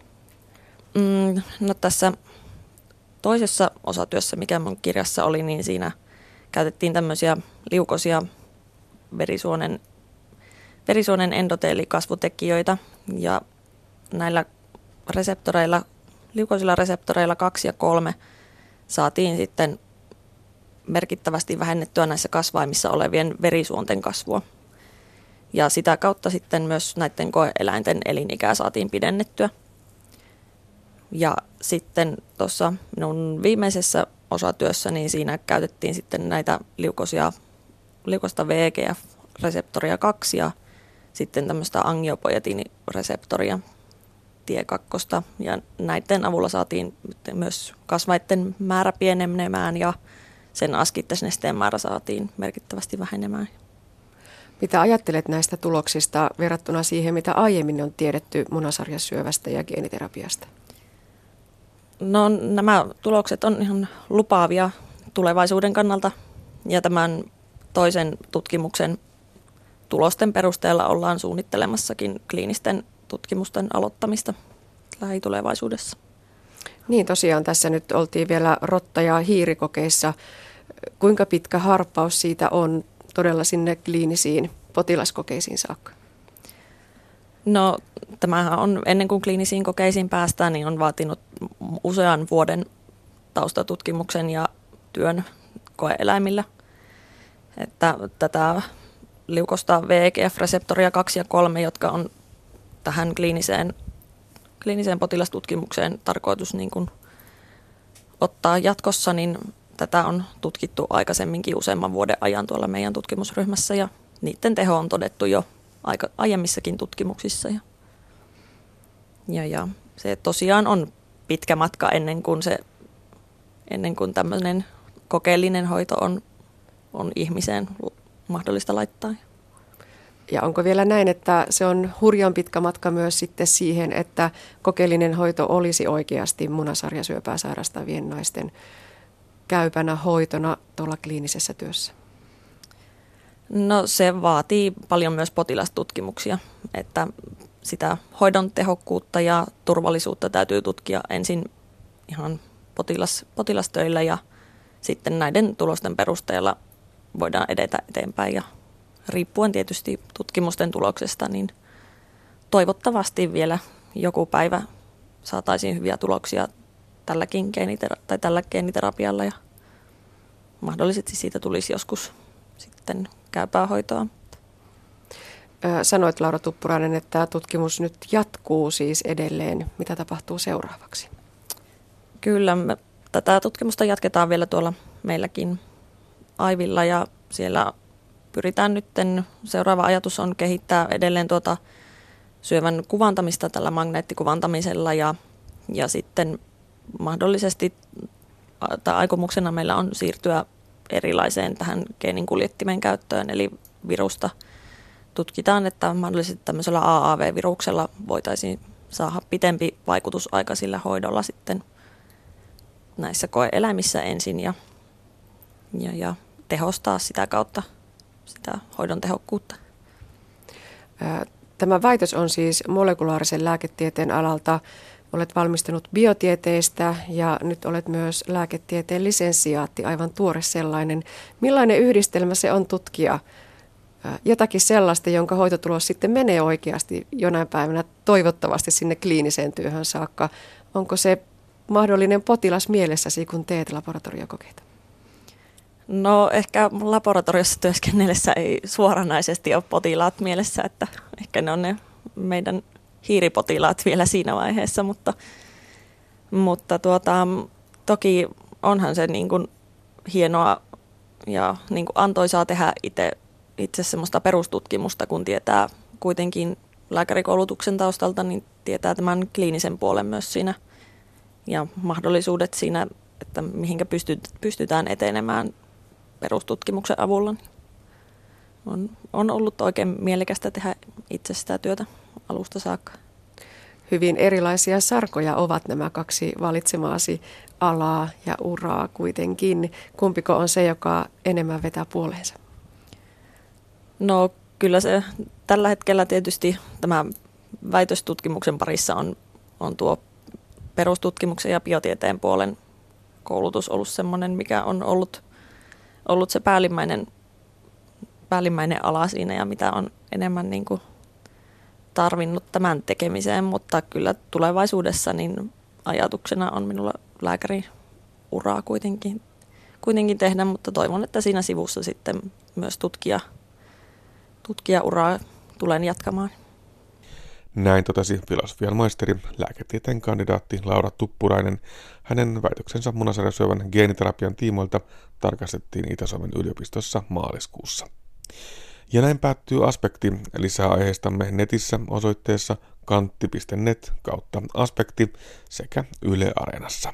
Mm, no tässä toisessa osatyössä, mikä mun kirjassa oli, niin siinä käytettiin tämmöisiä liukosia verisuonen, verisuonen endoteelikasvutekijöitä ja näillä reseptoreilla, liukoisilla reseptoreilla 2 ja 3 saatiin sitten merkittävästi vähennettyä näissä kasvaimissa olevien verisuonten kasvua. Ja sitä kautta sitten myös näiden koeeläinten elinikää saatiin pidennettyä. Ja sitten tuossa minun viimeisessä osatyössä, niin siinä käytettiin sitten näitä liukosia, liukosta VEGF-reseptoria 2 ja sitten tämmöistä angiopojetinireseptoria tie kakkosta. Ja näiden avulla saatiin myös kasvaitten määrä pienenemään ja sen askittesnesteen määrä saatiin merkittävästi vähenemään. Mitä ajattelet näistä tuloksista verrattuna siihen, mitä aiemmin on tiedetty munasarjasyövästä ja geeniterapiasta? No nämä tulokset on ihan lupaavia tulevaisuuden kannalta ja tämän toisen tutkimuksen tulosten perusteella ollaan suunnittelemassakin kliinisten tutkimusten aloittamista lähitulevaisuudessa. Niin tosiaan tässä nyt oltiin vielä rotta- ja hiirikokeissa. Kuinka pitkä harppaus siitä on todella sinne kliinisiin potilaskokeisiin saakka? No tämähän on ennen kuin kliinisiin kokeisiin päästään, niin on vaatinut usean vuoden taustatutkimuksen ja työn koeeläimillä. Että tätä liukosta VEGF-reseptoria 2 ja 3, jotka on tähän kliiniseen, kliiniseen potilastutkimukseen tarkoitus niin kuin ottaa jatkossa, niin tätä on tutkittu aikaisemminkin useamman vuoden ajan tuolla meidän tutkimusryhmässä ja niiden teho on todettu jo aika aiemmissakin tutkimuksissa. Ja, ja, ja se tosiaan on pitkä matka ennen kuin, se, ennen kuin tämmöinen kokeellinen hoito on, on ihmiseen mahdollista laittaa. Ja onko vielä näin, että se on hurjan pitkä matka myös sitten siihen, että kokeellinen hoito olisi oikeasti munasarjasyöpää sairastavien naisten käypänä hoitona tuolla kliinisessä työssä? No se vaatii paljon myös potilastutkimuksia, että sitä hoidon tehokkuutta ja turvallisuutta täytyy tutkia ensin ihan potilas, potilastöillä ja sitten näiden tulosten perusteella voidaan edetä eteenpäin ja riippuen tietysti tutkimusten tuloksesta, niin toivottavasti vielä joku päivä saataisiin hyviä tuloksia tälläkin geenitera- tai tällä geeniterapialla ja mahdollisesti siitä tulisi joskus sitten käypää hoitoa. Sanoit Laura Tuppurainen, että tämä tutkimus nyt jatkuu siis edelleen. Mitä tapahtuu seuraavaksi? Kyllä, me tätä tutkimusta jatketaan vielä tuolla meilläkin Aivilla ja siellä pyritään nyt, seuraava ajatus on kehittää edelleen tuota syövän kuvantamista tällä magneettikuvantamisella ja, ja sitten mahdollisesti tai aikomuksena meillä on siirtyä erilaiseen tähän geenin kuljettimen käyttöön, eli virusta tutkitaan, että mahdollisesti tämmöisellä AAV-viruksella voitaisiin saada pitempi vaikutusaika sillä hoidolla sitten näissä koeeläimissä ensin ja, ja, ja tehostaa sitä kautta sitä hoidon tehokkuutta. Tämä väitös on siis molekulaarisen lääketieteen alalta. Olet valmistunut biotieteestä ja nyt olet myös lääketieteen lisensiaatti, aivan tuore sellainen. Millainen yhdistelmä se on tutkia jotakin sellaista, jonka hoitotulos sitten menee oikeasti jonain päivänä toivottavasti sinne kliiniseen työhön saakka? Onko se mahdollinen potilas mielessäsi, kun teet laboratoriokokeita? No ehkä laboratoriossa työskennellessä ei suoranaisesti ole potilaat mielessä, että ehkä ne on ne meidän hiiripotilaat vielä siinä vaiheessa, mutta, mutta tuota, toki onhan se niin kuin hienoa ja niin kuin antoisaa tehdä itse, itse semmoista perustutkimusta, kun tietää kuitenkin lääkärikoulutuksen taustalta, niin tietää tämän kliinisen puolen myös siinä ja mahdollisuudet siinä, että mihinkä pystytään etenemään perustutkimuksen avulla. On, on ollut oikein mielekästä tehdä itse sitä työtä alusta saakka. Hyvin erilaisia sarkoja ovat nämä kaksi valitsemaasi alaa ja uraa kuitenkin. Kumpiko on se, joka enemmän vetää puoleensa? No kyllä se tällä hetkellä tietysti tämä väitöstutkimuksen parissa on, on tuo perustutkimuksen ja biotieteen puolen koulutus ollut sellainen, mikä on ollut ollut se päällimmäinen, päällimmäinen ala siinä ja mitä on enemmän niin kuin tarvinnut tämän tekemiseen, mutta kyllä tulevaisuudessa niin ajatuksena on minulla lääkäri uraa kuitenkin kuitenkin tehdä, mutta toivon, että siinä sivussa sitten myös tutkija, tutkijauraa tulen jatkamaan. Näin totesi filosofian maisteri, lääketieteen kandidaatti Laura Tuppurainen. Hänen väitöksensä munasarjasyövän geeniterapian tiimoilta tarkastettiin Itä-Suomen yliopistossa maaliskuussa. Ja näin päättyy aspekti. Lisää aiheistamme netissä osoitteessa kantti.net kautta aspekti sekä Yle Areenassa.